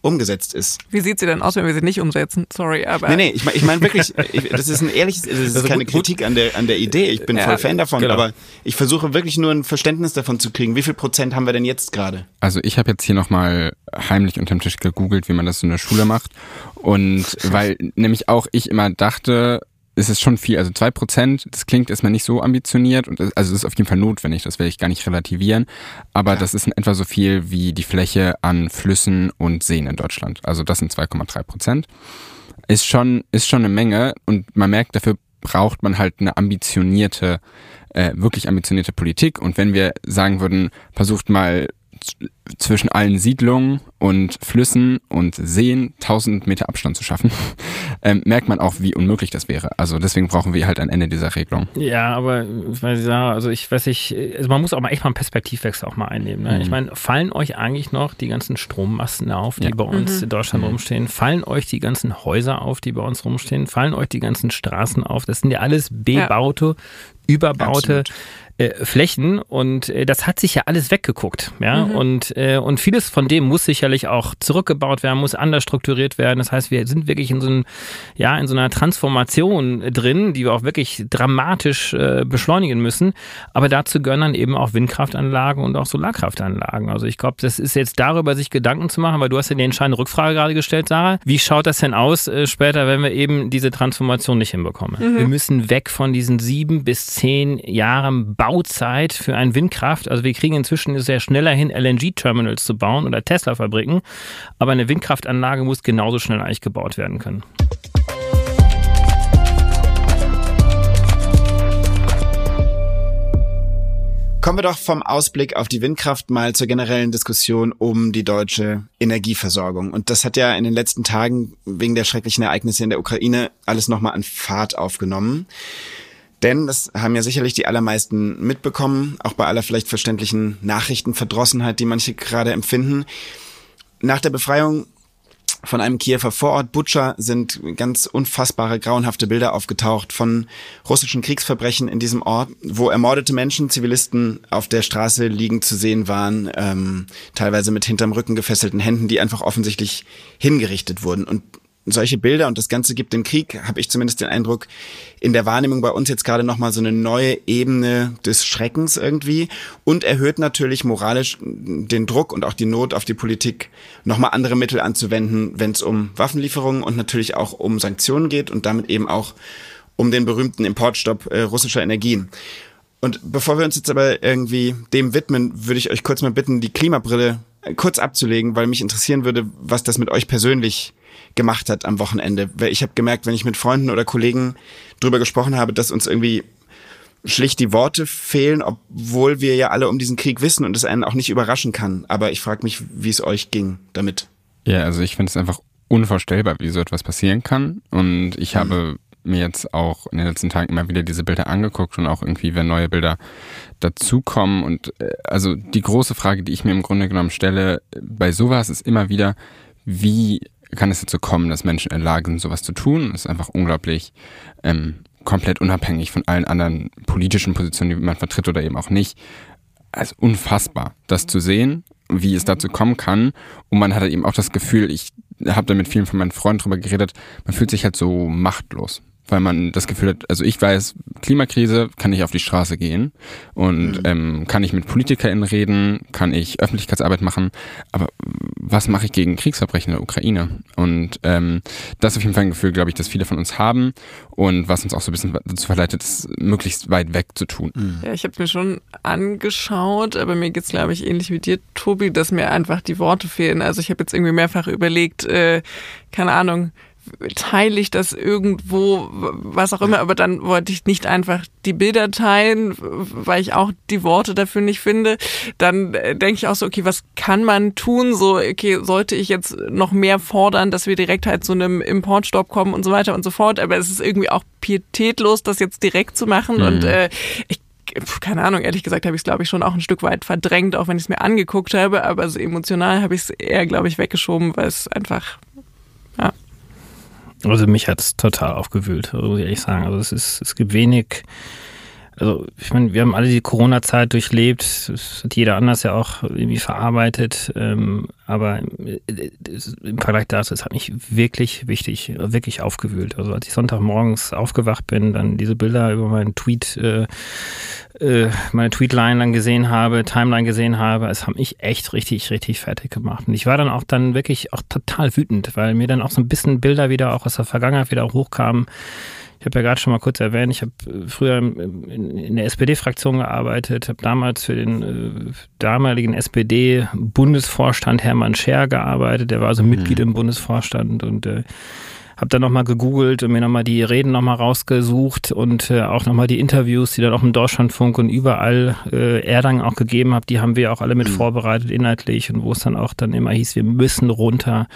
umgesetzt ist. Wie sieht sie denn aus, wenn wir sie nicht umsetzen? Sorry, aber. Nee, nee, ich meine ich mein wirklich, das ist ein ehrliches, das ist also keine gut, Kritik an der, an der Idee. Ich bin ja, voll Fan davon, genau. aber ich versuche wirklich nur ein Verständnis davon zu kriegen. Wie viel Prozent haben wir denn jetzt gerade? Also ich habe jetzt hier nochmal heimlich unterm Tisch gegoogelt, wie man das in der Schule macht. Und (laughs) weil nämlich auch ich immer dachte, ist es schon viel. Also zwei Prozent, das klingt erstmal nicht so ambitioniert und also das ist auf jeden Fall notwendig, das will ich gar nicht relativieren. Aber ja. das ist in etwa so viel wie die Fläche an Flüssen und Seen in Deutschland. Also das sind 2,3 Prozent. Ist schon, ist schon eine Menge und man merkt, dafür braucht man halt eine ambitionierte, äh, wirklich ambitionierte Politik. Und wenn wir sagen würden, versucht mal zwischen allen Siedlungen und Flüssen und Seen 1000 Meter Abstand zu schaffen, (laughs) ähm, merkt man auch, wie unmöglich das wäre. Also deswegen brauchen wir halt ein Ende dieser Regelung. Ja, aber ich weiß ja, also ich weiß nicht, also man muss auch mal echt mal einen Perspektivwechsel auch mal einnehmen. Ne? Mhm. Ich meine, fallen euch eigentlich noch die ganzen Strommasten auf, die ja. bei uns mhm. in Deutschland mhm. rumstehen? Fallen euch die ganzen Häuser auf, die bei uns rumstehen? Fallen euch die ganzen Straßen auf? Das sind ja alles bebaute, ja. überbaute Absolut äh, Flächen und äh, das hat sich ja alles weggeguckt. Ja? Mhm. Und, äh, und vieles von dem muss sicherlich auch zurückgebaut werden, muss anders strukturiert werden. Das heißt, wir sind wirklich in so, einem, ja, in so einer Transformation drin, die wir auch wirklich dramatisch äh, beschleunigen müssen. Aber dazu gehören dann eben auch Windkraftanlagen und auch Solarkraftanlagen. Also ich glaube, das ist jetzt darüber, sich Gedanken zu machen, weil du hast ja die entscheidende Rückfrage gerade gestellt, Sarah. Wie schaut das denn aus äh, später, wenn wir eben diese Transformation nicht hinbekommen? Mhm. Wir müssen weg von diesen sieben bis zehn Jahren Bauzeit für ein Windkraft. Also wir kriegen inzwischen sehr schneller hin, LNG-Terminals zu bauen oder Tesla-Fabriken. Aber eine Windkraftanlage muss genauso schnell eigentlich gebaut werden können. Kommen wir doch vom Ausblick auf die Windkraft mal zur generellen Diskussion um die deutsche Energieversorgung. Und das hat ja in den letzten Tagen wegen der schrecklichen Ereignisse in der Ukraine alles nochmal an Fahrt aufgenommen. Denn, das haben ja sicherlich die allermeisten mitbekommen, auch bei aller vielleicht verständlichen Nachrichtenverdrossenheit, die manche gerade empfinden. Nach der Befreiung von einem Kiewer Vorort Butscha sind ganz unfassbare, grauenhafte Bilder aufgetaucht von russischen Kriegsverbrechen in diesem Ort, wo ermordete Menschen, Zivilisten auf der Straße liegend zu sehen waren, ähm, teilweise mit hinterm Rücken gefesselten Händen, die einfach offensichtlich hingerichtet wurden. Und solche Bilder und das Ganze gibt dem Krieg, habe ich zumindest den Eindruck, in der Wahrnehmung bei uns jetzt gerade nochmal so eine neue Ebene des Schreckens irgendwie und erhöht natürlich moralisch den Druck und auch die Not auf die Politik, nochmal andere Mittel anzuwenden, wenn es um Waffenlieferungen und natürlich auch um Sanktionen geht und damit eben auch um den berühmten Importstopp äh, russischer Energien. Und bevor wir uns jetzt aber irgendwie dem widmen, würde ich euch kurz mal bitten, die Klimabrille kurz abzulegen, weil mich interessieren würde, was das mit euch persönlich gemacht hat am Wochenende. Weil ich habe gemerkt, wenn ich mit Freunden oder Kollegen drüber gesprochen habe, dass uns irgendwie schlicht die Worte fehlen, obwohl wir ja alle um diesen Krieg wissen und es einen auch nicht überraschen kann. Aber ich frage mich, wie es euch ging damit. Ja, also ich finde es einfach unvorstellbar, wie so etwas passieren kann. Und ich mhm. habe mir jetzt auch in den letzten Tagen immer wieder diese Bilder angeguckt und auch irgendwie, wenn neue Bilder dazukommen. Und äh, also die große Frage, die ich mir im Grunde genommen stelle bei sowas, ist immer wieder, wie kann es dazu kommen, dass Menschen in der Lage sind, sowas zu tun. Das ist einfach unglaublich ähm, komplett unabhängig von allen anderen politischen Positionen, die man vertritt oder eben auch nicht. Also unfassbar, das zu sehen, wie es dazu kommen kann. Und man hat halt eben auch das Gefühl, ich habe da mit vielen von meinen Freunden drüber geredet, man fühlt sich halt so machtlos weil man das Gefühl hat, also ich weiß, Klimakrise, kann ich auf die Straße gehen und mhm. ähm, kann ich mit PolitikerInnen reden, kann ich Öffentlichkeitsarbeit machen, aber was mache ich gegen Kriegsverbrechen in der Ukraine? Und ähm, das ist auf jeden Fall ein Gefühl, glaube ich, dass viele von uns haben und was uns auch so ein bisschen dazu verleitet, es möglichst weit weg zu tun. Mhm. Ja, ich habe mir schon angeschaut, aber mir geht's glaube ich, ähnlich wie dir, Tobi, dass mir einfach die Worte fehlen. Also ich habe jetzt irgendwie mehrfach überlegt, äh, keine Ahnung, teile ich das irgendwo, was auch immer, aber dann wollte ich nicht einfach die Bilder teilen, weil ich auch die Worte dafür nicht finde. Dann äh, denke ich auch so, okay, was kann man tun? So, okay, sollte ich jetzt noch mehr fordern, dass wir direkt halt zu einem Importstopp kommen und so weiter und so fort. Aber es ist irgendwie auch pietätlos, das jetzt direkt zu machen. Mhm. Und äh, ich keine Ahnung, ehrlich gesagt habe ich es, glaube ich, schon auch ein Stück weit verdrängt, auch wenn ich es mir angeguckt habe, aber so emotional habe ich es eher, glaube ich, weggeschoben, weil es einfach. Also mich hat es total aufgewühlt, muss ich ehrlich sagen. Also es ist, es gibt wenig, also ich meine, wir haben alle die Corona-Zeit durchlebt, das hat jeder anders ja auch irgendwie verarbeitet, ähm, aber äh, im Vergleich dazu, es hat mich wirklich wichtig, wirklich aufgewühlt. Also als ich Sonntagmorgens aufgewacht bin, dann diese Bilder über meinen Tweet äh, äh, meine Tweetline dann gesehen habe, Timeline gesehen habe, es haben mich echt richtig, richtig fertig gemacht. Und ich war dann auch dann wirklich auch total wütend, weil mir dann auch so ein bisschen Bilder wieder auch aus der Vergangenheit wieder hochkamen. Ich habe ja gerade schon mal kurz erwähnt, ich habe äh, früher in der SPD-Fraktion gearbeitet, habe damals für den äh, damaligen SPD-Bundesvorstand Hermann Scher gearbeitet, der war also Mitglied mhm. im Bundesvorstand und äh, habe dann nochmal gegoogelt und mir nochmal die Reden nochmal rausgesucht und äh, auch nochmal die Interviews, die dann auch im Deutschlandfunk und überall äh, er dann auch gegeben hat, die haben wir auch alle mit mhm. vorbereitet inhaltlich und wo es dann auch dann immer hieß, wir müssen runter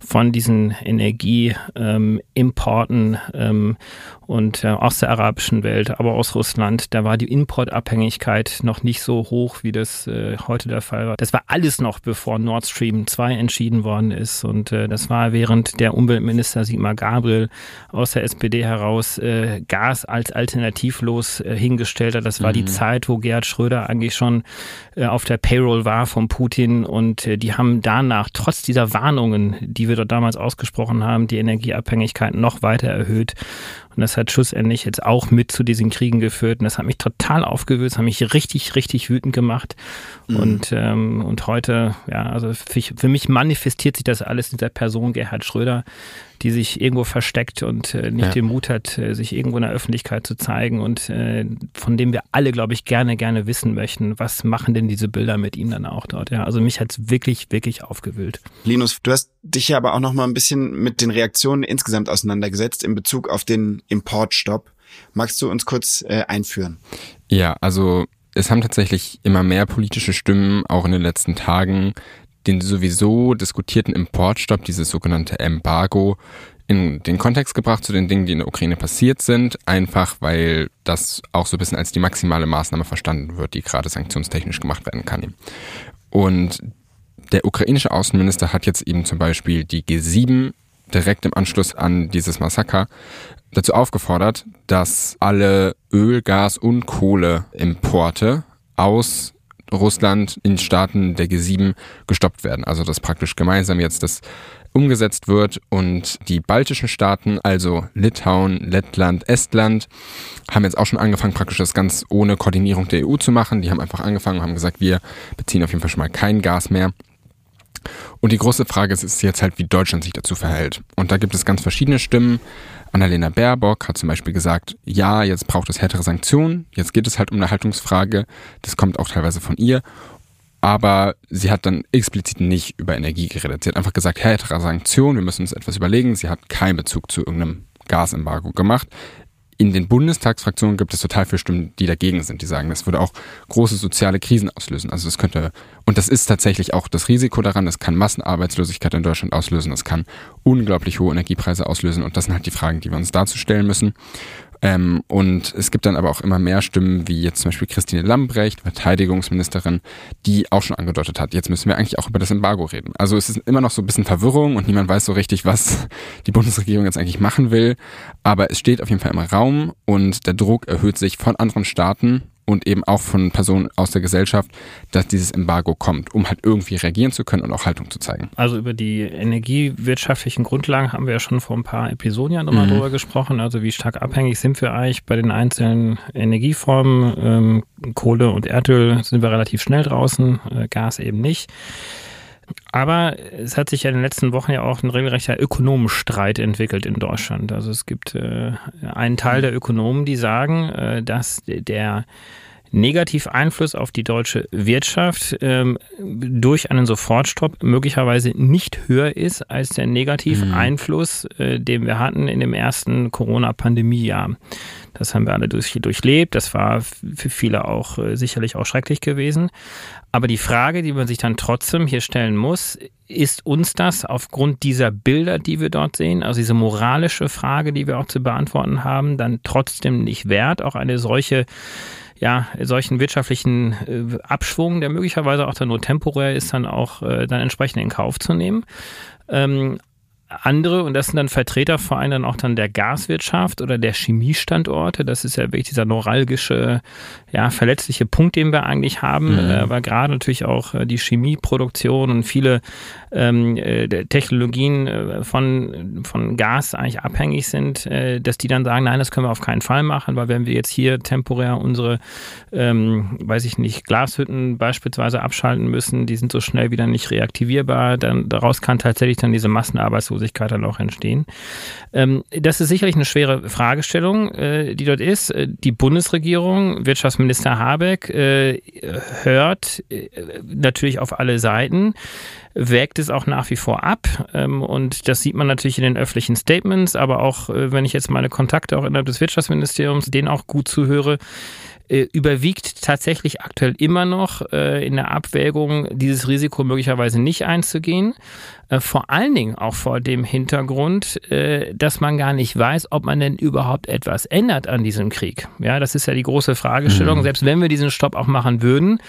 von diesen Energieimporten ähm, ähm, und äh, aus der arabischen Welt, aber aus Russland, da war die Importabhängigkeit noch nicht so hoch, wie das äh, heute der Fall war. Das war alles noch, bevor Nord Stream 2 entschieden worden ist und äh, das war während der Umweltminister Sigmar Gabriel aus der SPD heraus äh, Gas als alternativlos äh, hingestellt hat. Das war mhm. die Zeit, wo Gerhard Schröder eigentlich schon äh, auf der Payroll war von Putin und äh, die haben danach, trotz dieser Warnungen, die wir dort damals ausgesprochen haben, die Energieabhängigkeit noch weiter erhöht. Und das hat schlussendlich jetzt auch mit zu diesen Kriegen geführt. Und das hat mich total aufgewühlt, das hat mich richtig, richtig wütend gemacht. Mhm. Und, ähm, und heute, ja, also für, für, mich manifestiert sich das alles in dieser Person Gerhard Schröder, die sich irgendwo versteckt und äh, nicht ja. den Mut hat, äh, sich irgendwo in der Öffentlichkeit zu zeigen und äh, von dem wir alle, glaube ich, gerne, gerne wissen möchten, was machen denn diese Bilder mit ihm dann auch dort. Ja, also mich hat es wirklich, wirklich aufgewühlt. Linus, du hast dich ja aber auch noch mal ein bisschen mit den Reaktionen insgesamt auseinandergesetzt in Bezug auf den Importstopp. Magst du uns kurz äh, einführen? Ja, also es haben tatsächlich immer mehr politische Stimmen auch in den letzten Tagen den sowieso diskutierten Importstopp, dieses sogenannte Embargo, in den Kontext gebracht zu den Dingen, die in der Ukraine passiert sind, einfach weil das auch so ein bisschen als die maximale Maßnahme verstanden wird, die gerade sanktionstechnisch gemacht werden kann. Und der ukrainische Außenminister hat jetzt eben zum Beispiel die G7 direkt im Anschluss an dieses Massaker dazu aufgefordert, dass alle Öl, Gas und Kohleimporte aus Russland in Staaten der G7 gestoppt werden. Also dass praktisch gemeinsam jetzt das umgesetzt wird. Und die baltischen Staaten, also Litauen, Lettland, Estland, haben jetzt auch schon angefangen, praktisch das ganz ohne Koordinierung der EU zu machen. Die haben einfach angefangen und haben gesagt, wir beziehen auf jeden Fall schon mal kein Gas mehr. Und die große Frage ist, ist jetzt halt, wie Deutschland sich dazu verhält. Und da gibt es ganz verschiedene Stimmen. Annalena Baerbock hat zum Beispiel gesagt, ja, jetzt braucht es härtere Sanktionen. Jetzt geht es halt um eine Haltungsfrage. Das kommt auch teilweise von ihr. Aber sie hat dann explizit nicht über Energie geredet. Sie hat einfach gesagt, härtere Sanktionen, wir müssen uns etwas überlegen. Sie hat keinen Bezug zu irgendeinem Gasembargo gemacht in den Bundestagsfraktionen gibt es total viele Stimmen, die dagegen sind, die sagen, das würde auch große soziale Krisen auslösen. Also das könnte, und das ist tatsächlich auch das Risiko daran, das kann Massenarbeitslosigkeit in Deutschland auslösen, das kann unglaublich hohe Energiepreise auslösen und das sind halt die Fragen, die wir uns dazu stellen müssen. Ähm, und es gibt dann aber auch immer mehr Stimmen, wie jetzt zum Beispiel Christine Lambrecht, Verteidigungsministerin, die auch schon angedeutet hat, jetzt müssen wir eigentlich auch über das Embargo reden. Also es ist immer noch so ein bisschen Verwirrung und niemand weiß so richtig, was (laughs) die Bundesregierung jetzt eigentlich machen will. Aber es steht auf jeden Fall im Raum und der Druck erhöht sich von anderen Staaten und eben auch von Personen aus der Gesellschaft, dass dieses Embargo kommt, um halt irgendwie reagieren zu können und auch Haltung zu zeigen. Also über die energiewirtschaftlichen Grundlagen haben wir ja schon vor ein paar Episoden ja nochmal mhm. drüber gesprochen. Also wie stark abhängig sind wir eigentlich bei den einzelnen Energieformen? Ähm, Kohle und Erdöl sind wir relativ schnell draußen, äh, Gas eben nicht. Aber es hat sich ja in den letzten Wochen ja auch ein regelrechter Ökonomenstreit entwickelt in Deutschland. Also es gibt äh, einen Teil der Ökonomen, die sagen, äh, dass der Negativeinfluss auf die deutsche Wirtschaft ähm, durch einen Sofortstopp möglicherweise nicht höher ist als der Negativeinfluss, mhm. äh, den wir hatten in dem ersten Corona-Pandemiejahr. Das haben wir alle durch, durchlebt. Das war für viele auch äh, sicherlich auch schrecklich gewesen. Aber die Frage, die man sich dann trotzdem hier stellen muss, ist uns das aufgrund dieser Bilder, die wir dort sehen, also diese moralische Frage, die wir auch zu beantworten haben, dann trotzdem nicht wert, auch eine solche ja, solchen wirtschaftlichen äh, Abschwung, der möglicherweise auch dann nur temporär ist, dann auch äh, dann entsprechend in Kauf zu nehmen. Ähm, andere, und das sind dann Vertreter vor allem dann auch dann der Gaswirtschaft oder der Chemiestandorte, das ist ja wirklich dieser neuralgische, ja, verletzliche Punkt, den wir eigentlich haben, mhm. äh, weil gerade natürlich auch äh, die Chemieproduktion und viele ähm, äh, Technologien äh, von, von Gas eigentlich abhängig sind, äh, dass die dann sagen, nein, das können wir auf keinen Fall machen, weil wenn wir jetzt hier temporär unsere, ähm, weiß ich nicht, Glashütten beispielsweise abschalten müssen, die sind so schnell wieder nicht reaktivierbar, dann daraus kann tatsächlich dann diese Massenarbeitslosigkeit dann auch entstehen. Ähm, das ist sicherlich eine schwere Fragestellung, äh, die dort ist. Äh, die Bundesregierung, Wirtschaftsminister Habeck, äh, hört äh, natürlich auf alle Seiten wägt es auch nach wie vor ab. Ähm, und das sieht man natürlich in den öffentlichen Statements, aber auch, äh, wenn ich jetzt meine Kontakte auch innerhalb des Wirtschaftsministeriums denen auch gut zuhöre, äh, überwiegt tatsächlich aktuell immer noch äh, in der Abwägung, dieses Risiko möglicherweise nicht einzugehen. Äh, vor allen Dingen auch vor dem Hintergrund, äh, dass man gar nicht weiß, ob man denn überhaupt etwas ändert an diesem Krieg. Ja, das ist ja die große Fragestellung. Mhm. Selbst wenn wir diesen Stopp auch machen würden,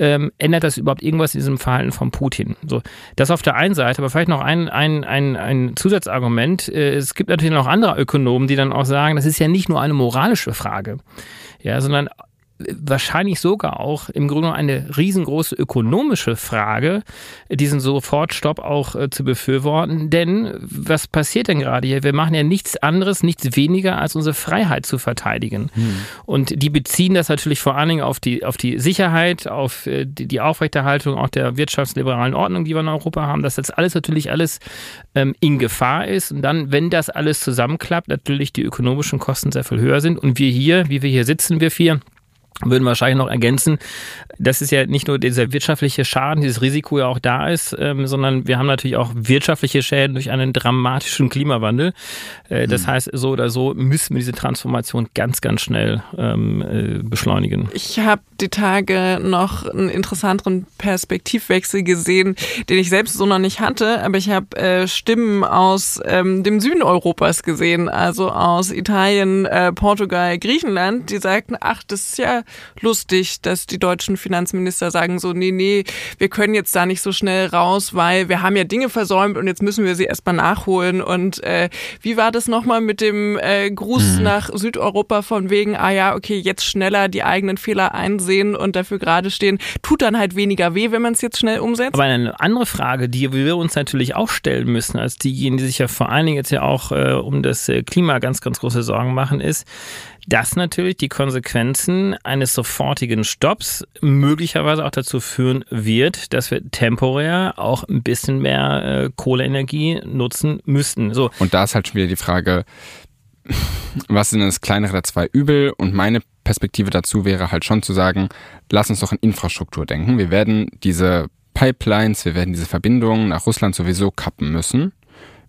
ähm, ändert das überhaupt irgendwas in diesem Verhalten von Putin? So, das auf der einen Seite, aber vielleicht noch ein, ein, ein, ein Zusatzargument. Äh, es gibt natürlich noch andere Ökonomen, die dann auch sagen, das ist ja nicht nur eine moralische Frage ja, sondern wahrscheinlich sogar auch im Grunde eine riesengroße ökonomische Frage, diesen Sofortstopp auch äh, zu befürworten. Denn was passiert denn gerade hier? Wir machen ja nichts anderes, nichts weniger, als unsere Freiheit zu verteidigen. Hm. Und die beziehen das natürlich vor allen Dingen auf die, auf die Sicherheit, auf äh, die, die Aufrechterhaltung auch der wirtschaftsliberalen Ordnung, die wir in Europa haben, dass das alles natürlich alles ähm, in Gefahr ist. Und dann, wenn das alles zusammenklappt, natürlich die ökonomischen Kosten sehr viel höher sind. Und wir hier, wie wir hier sitzen, wir vier, würden wahrscheinlich noch ergänzen, dass es ja nicht nur dieser wirtschaftliche Schaden, dieses Risiko ja auch da ist, ähm, sondern wir haben natürlich auch wirtschaftliche Schäden durch einen dramatischen Klimawandel. Äh, das mhm. heißt, so oder so müssen wir diese Transformation ganz, ganz schnell ähm, äh, beschleunigen. Ich habe die Tage noch einen interessanteren Perspektivwechsel gesehen, den ich selbst so noch nicht hatte, aber ich habe äh, Stimmen aus ähm, dem Süden Europas gesehen, also aus Italien, äh, Portugal, Griechenland, die sagten, ach, das ist ja lustig, dass die deutschen Finanzminister sagen so, nee, nee, wir können jetzt da nicht so schnell raus, weil wir haben ja Dinge versäumt und jetzt müssen wir sie erstmal nachholen. Und äh, wie war das nochmal mit dem äh, Gruß mhm. nach Südeuropa von wegen, ah ja, okay, jetzt schneller die eigenen Fehler einsehen und dafür gerade stehen, tut dann halt weniger weh, wenn man es jetzt schnell umsetzt? Aber eine andere Frage, die wir uns natürlich auch stellen müssen, als diejenigen, die sich ja vor allen Dingen jetzt ja auch äh, um das äh, Klima ganz, ganz große Sorgen machen, ist, dass natürlich die Konsequenzen eines sofortigen Stopps möglicherweise auch dazu führen wird, dass wir temporär auch ein bisschen mehr äh, Kohleenergie nutzen müssten. So. Und da ist halt schon wieder die Frage, was sind das kleinere der zwei Übel? Und meine Perspektive dazu wäre halt schon zu sagen, lass uns doch in Infrastruktur denken. Wir werden diese Pipelines, wir werden diese Verbindungen nach Russland sowieso kappen müssen.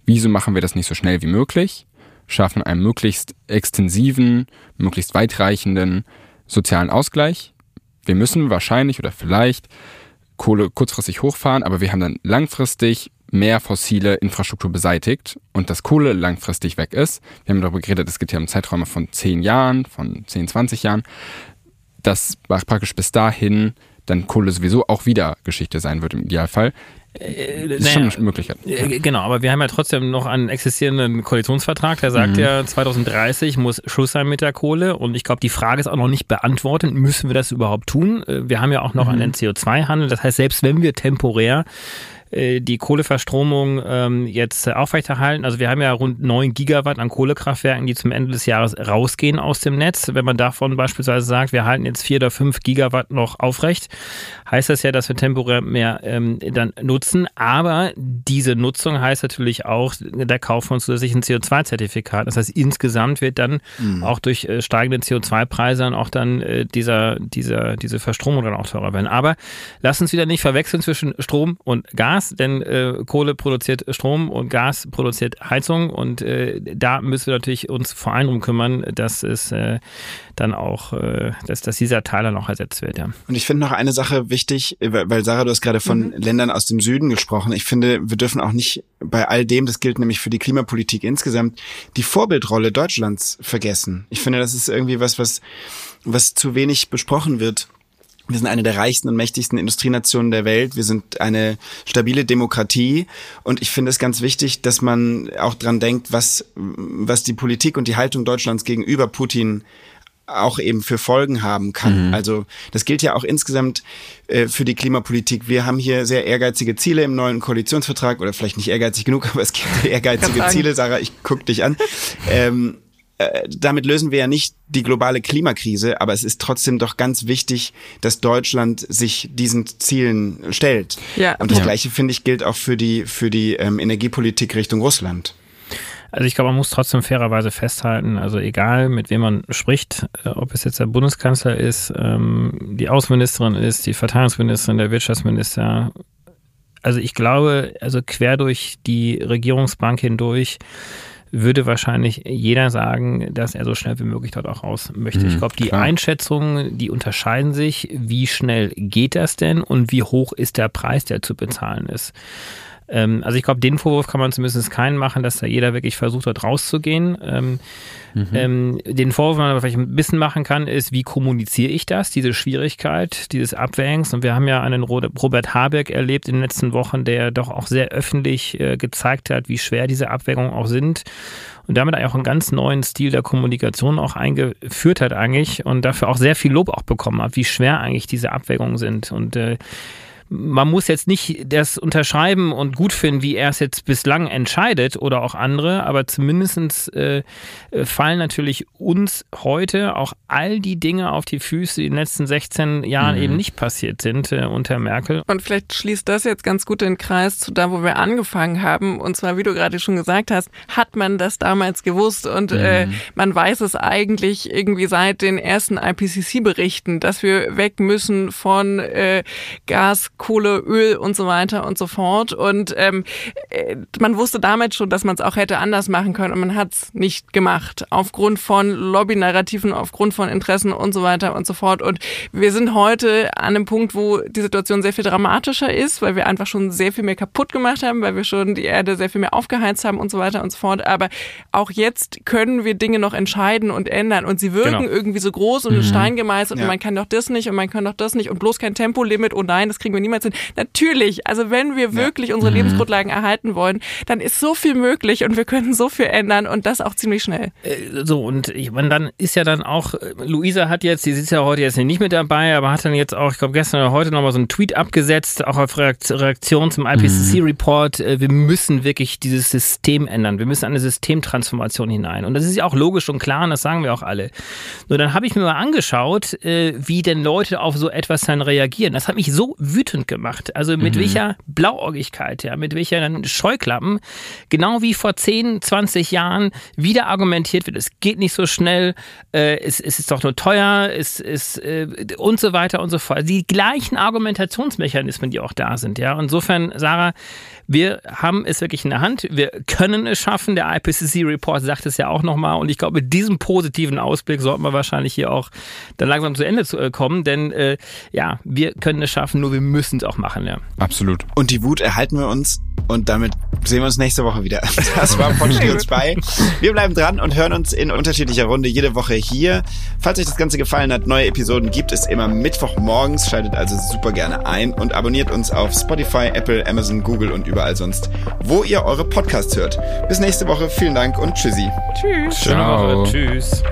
Wieso machen wir das nicht so schnell wie möglich? Schaffen einen möglichst extensiven, möglichst weitreichenden sozialen Ausgleich. Wir müssen wahrscheinlich oder vielleicht Kohle kurzfristig hochfahren, aber wir haben dann langfristig mehr fossile Infrastruktur beseitigt und dass Kohle langfristig weg ist. Wir haben darüber geredet, es geht ja um Zeiträume von 10 Jahren, von 10, 20 Jahren. Dass praktisch bis dahin dann Kohle sowieso auch wieder Geschichte sein wird im Idealfall. Äh, ist naja, schon eine Möglichkeit. Äh, genau, aber wir haben ja trotzdem noch einen existierenden Koalitionsvertrag, der sagt mhm. ja, 2030 muss Schluss sein mit der Kohle und ich glaube, die Frage ist auch noch nicht beantwortet, müssen wir das überhaupt tun? Äh, wir haben ja auch noch mhm. einen CO2-Handel, das heißt, selbst wenn wir temporär die Kohleverstromung ähm, jetzt aufrechterhalten. Also wir haben ja rund 9 Gigawatt an Kohlekraftwerken, die zum Ende des Jahres rausgehen aus dem Netz. Wenn man davon beispielsweise sagt, wir halten jetzt 4 oder 5 Gigawatt noch aufrecht, heißt das ja, dass wir temporär mehr ähm, dann nutzen. Aber diese Nutzung heißt natürlich auch der Kauf von zusätzlichen CO2-Zertifikaten. Das heißt, insgesamt wird dann mhm. auch durch äh, steigende CO2-Preise dann auch dann äh, dieser, dieser, diese Verstromung dann auch teurer werden. Aber lass uns wieder nicht verwechseln zwischen Strom und Gas, denn äh, Kohle produziert Strom und Gas produziert Heizung und äh, da müssen wir natürlich uns vor allem darum kümmern, dass es äh, dann auch, äh, dass, dass dieser Teil dann auch ersetzt wird. Ja. Und ich finde noch eine Sache wichtig, weil Sarah, du hast gerade von mhm. Ländern aus dem Süden gesprochen. Ich finde, wir dürfen auch nicht bei all dem, das gilt nämlich für die Klimapolitik insgesamt, die Vorbildrolle Deutschlands vergessen. Ich finde, das ist irgendwie was, was, was zu wenig besprochen wird. Wir sind eine der reichsten und mächtigsten Industrienationen der Welt. Wir sind eine stabile Demokratie. Und ich finde es ganz wichtig, dass man auch dran denkt, was, was die Politik und die Haltung Deutschlands gegenüber Putin auch eben für Folgen haben kann. Mhm. Also das gilt ja auch insgesamt äh, für die Klimapolitik. Wir haben hier sehr ehrgeizige Ziele im neuen Koalitionsvertrag oder vielleicht nicht ehrgeizig genug, (laughs) aber es gibt ehrgeizige Ziele. Sarah, ich guck dich an. Ähm, äh, damit lösen wir ja nicht die globale Klimakrise, aber es ist trotzdem doch ganz wichtig, dass Deutschland sich diesen Zielen stellt. Ja. Und das ja. Gleiche finde ich gilt auch für die für die ähm, Energiepolitik Richtung Russland. Also ich glaube, man muss trotzdem fairerweise festhalten, also egal mit wem man spricht, äh, ob es jetzt der Bundeskanzler ist, ähm, die Außenministerin ist, die Verteidigungsministerin, der Wirtschaftsminister, also ich glaube, also quer durch die Regierungsbank hindurch würde wahrscheinlich jeder sagen, dass er so schnell wie möglich dort auch raus möchte. Mhm, ich glaube, die klar. Einschätzungen, die unterscheiden sich. Wie schnell geht das denn und wie hoch ist der Preis, der zu bezahlen ist? Ähm, also ich glaube, den Vorwurf kann man zumindest keinen machen, dass da jeder wirklich versucht, dort rauszugehen. Ähm, mhm. ähm, den Vorwurf, den man vielleicht ein bisschen machen kann, ist, wie kommuniziere ich das, diese Schwierigkeit, dieses Abwägens. Und wir haben ja einen Robert Habeck erlebt in den letzten Wochen, der doch auch sehr öffentlich äh, gezeigt hat, wie schwer diese Abwägungen auch sind und damit auch einen ganz neuen Stil der Kommunikation auch eingeführt hat eigentlich und dafür auch sehr viel Lob auch bekommen hat, wie schwer eigentlich diese Abwägungen sind. Und äh, man muss jetzt nicht das unterschreiben und gut finden, wie er es jetzt bislang entscheidet oder auch andere, aber zumindest äh, fallen natürlich uns heute auch all die Dinge auf die Füße, die in den letzten 16 Jahren mhm. eben nicht passiert sind äh, unter Merkel. Und vielleicht schließt das jetzt ganz gut den Kreis zu da, wo wir angefangen haben. Und zwar, wie du gerade schon gesagt hast, hat man das damals gewusst und äh, mhm. äh, man weiß es eigentlich irgendwie seit den ersten IPCC-Berichten, dass wir weg müssen von äh, Gas, Kohle, Öl und so weiter und so fort. Und ähm, äh, man wusste damit schon, dass man es auch hätte anders machen können und man hat es nicht gemacht. Aufgrund von Lobby-Narrativen, aufgrund von Interessen und so weiter und so fort. Und wir sind heute an einem Punkt, wo die Situation sehr viel dramatischer ist, weil wir einfach schon sehr viel mehr kaputt gemacht haben, weil wir schon die Erde sehr viel mehr aufgeheizt haben und so weiter und so fort. Aber auch jetzt können wir Dinge noch entscheiden und ändern und sie wirken genau. irgendwie so groß und mhm. in Stein gemeißelt ja. und man kann doch das nicht und man kann doch das nicht und bloß kein Tempolimit, oh nein, das kriegen wir niemals hin. Natürlich, also wenn wir wirklich ja. unsere mhm. Lebensgrundlagen erhalten wollen, dann ist so viel möglich und wir können so viel ändern und das auch ziemlich schnell. Äh, so, und ich meine, dann ist ja dann auch, äh, Luisa hat jetzt, die sitzt ja heute jetzt nicht mit dabei, aber hat dann jetzt auch, ich glaube gestern oder heute nochmal so einen Tweet abgesetzt, auch auf Reaktion zum IPCC-Report, mhm. Äh, wir müssen wirklich dieses System ändern, wir müssen eine Systemtransformation hinein. Und das ist ja auch logisch und klar und das sagen wir auch alle. Nur dann habe ich mir mal angeschaut, wie denn Leute auf so etwas dann reagieren. Das hat mich so wütend gemacht. Also mit mhm. welcher Blauäugigkeit, ja, mit welcher Scheuklappen, genau wie vor 10, 20 Jahren wieder argumentiert wird, es geht nicht so schnell, äh, es, es, ist doch nur teuer, es ist äh, und so weiter und so fort. Also die gleichen Argumentationsmechanismen, die auch da sind, ja. Insofern, Sarah, wir haben es wirklich in der Hand. Wir können es schaffen. Der IPCC-Report sagt es ja auch nochmal. Und ich glaube, mit diesem positiven Ausblick sollten wir wahrscheinlich hier auch dann langsam zu Ende äh, kommen. Denn äh, ja, wir können es schaffen, nur wir müssen es auch machen. Ja. Absolut. Und die Wut erhalten wir uns. Und damit sehen wir uns nächste Woche wieder. (laughs) Das war von uns bei. Wir bleiben dran und hören uns in unterschiedlicher Runde jede Woche hier. Falls euch das Ganze gefallen hat, neue Episoden gibt es immer Mittwochmorgens. Schaltet also super gerne ein und abonniert uns auf Spotify, Apple, Amazon, Google und überall sonst, wo ihr eure Podcasts hört. Bis nächste Woche. Vielen Dank und tschüssi. Tschüss. Schöne. Woche. Tschüss.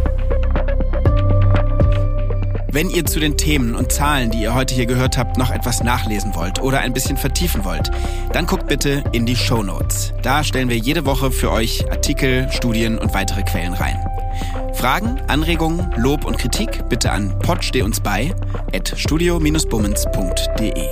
Wenn ihr zu den Themen und Zahlen, die ihr heute hier gehört habt, noch etwas nachlesen wollt oder ein bisschen vertiefen wollt, dann guckt bitte in die Show Notes. Da stellen wir jede Woche für euch Artikel, Studien und weitere Quellen rein. Fragen, Anregungen, Lob und Kritik bitte an podstehunsbei at studio-bummens.de.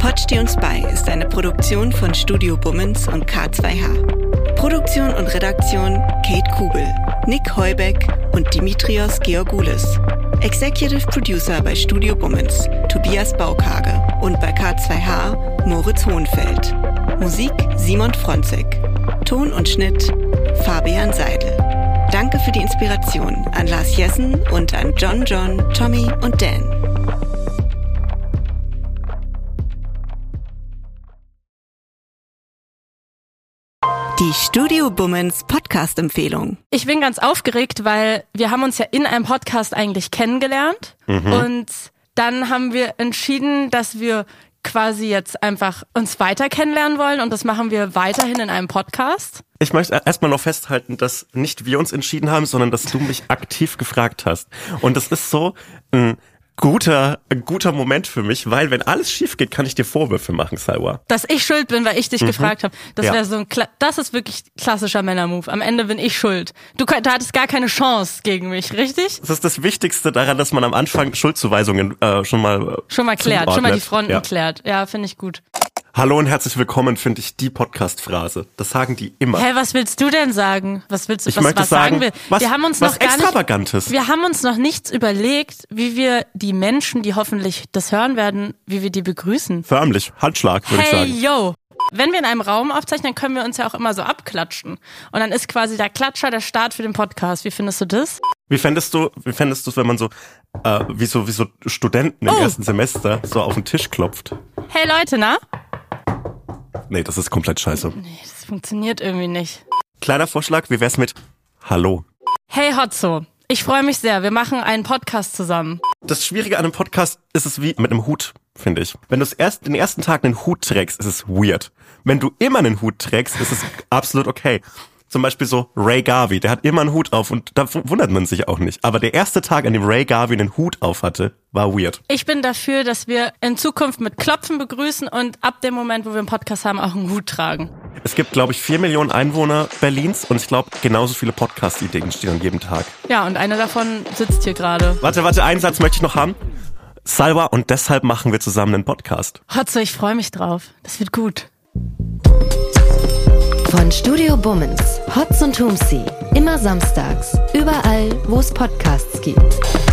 Pod uns bei ist eine Produktion von Studio Bummens und K2H. Produktion und Redaktion Kate Kubel. Nick Heubeck und Dimitrios Georgoulis. Executive Producer bei Studio Bummens, Tobias Baukage und bei K2H Moritz Hohenfeld. Musik Simon Fronzek. Ton und Schnitt Fabian Seidel. Danke für die Inspiration an Lars Jessen und an John John, Tommy und Dan. Die Studio Bummens Podcast-Empfehlung. Ich bin ganz aufgeregt, weil wir haben uns ja in einem Podcast eigentlich kennengelernt mhm. und dann haben wir entschieden, dass wir quasi jetzt einfach uns weiter kennenlernen wollen und das machen wir weiterhin in einem Podcast. Ich möchte erstmal noch festhalten, dass nicht wir uns entschieden haben, sondern dass du mich aktiv gefragt hast. Und das ist so, ein guter, guter Moment für mich, weil wenn alles schief geht, kann ich dir Vorwürfe machen, Salwa. Dass ich schuld bin, weil ich dich mhm. gefragt habe. Das ja. wäre so ein, Kla das ist wirklich klassischer Männermove. Am Ende bin ich schuld. Du, du hattest gar keine Chance gegen mich, richtig? Das ist das Wichtigste daran, dass man am Anfang Schuldzuweisungen äh, schon mal äh, schon mal klärt, zuordnet. schon mal die Fronten ja. klärt. Ja, finde ich gut. Hallo und herzlich willkommen, finde ich die Podcast-Phrase. Das sagen die immer. Hä, was willst du denn sagen? Was willst du? Ich was, möchte was sagen, sagen wir? Was, wir haben uns was noch gar Extravagantes. Nicht, wir haben uns noch nichts überlegt, wie wir die Menschen, die hoffentlich das hören werden, wie wir die begrüßen. Förmlich, Handschlag, würde hey, ich sagen. Hey, yo. Wenn wir in einem Raum aufzeichnen, können wir uns ja auch immer so abklatschen. Und dann ist quasi der Klatscher der Start für den Podcast. Wie findest du das? Wie fändest du, wie fändest du, wenn man so, äh, wie so, wie so Studenten im oh. ersten Semester so auf den Tisch klopft? Hey Leute, na? Nee, das ist komplett scheiße. Nee, das funktioniert irgendwie nicht. Kleiner Vorschlag, wie wär's mit Hallo? Hey Hotzo, ich freue mich sehr. Wir machen einen Podcast zusammen. Das Schwierige an einem Podcast ist es wie mit einem Hut, finde ich. Wenn du erst, den ersten Tag einen Hut trägst, ist es weird. Wenn du immer einen Hut trägst, ist es absolut okay zum Beispiel so Ray Garvey, der hat immer einen Hut auf und da wundert man sich auch nicht. Aber der erste Tag, an dem Ray Garvey einen Hut auf hatte, war weird. Ich bin dafür, dass wir in Zukunft mit Klopfen begrüßen und ab dem Moment, wo wir einen Podcast haben, auch einen Hut tragen. Es gibt, glaube ich, vier Millionen Einwohner Berlins und ich glaube, genauso viele Podcast-Ideen stehen an jedem Tag. Ja, und eine davon sitzt hier gerade. Warte, warte, einen Satz möchte ich noch haben. Salva, und deshalb machen wir zusammen einen Podcast. Hotzo, ich freue mich drauf. Das wird gut. Von Studio Bummens, Hotz und Tumsi. Immer samstags. Überall, wo es Podcasts gibt.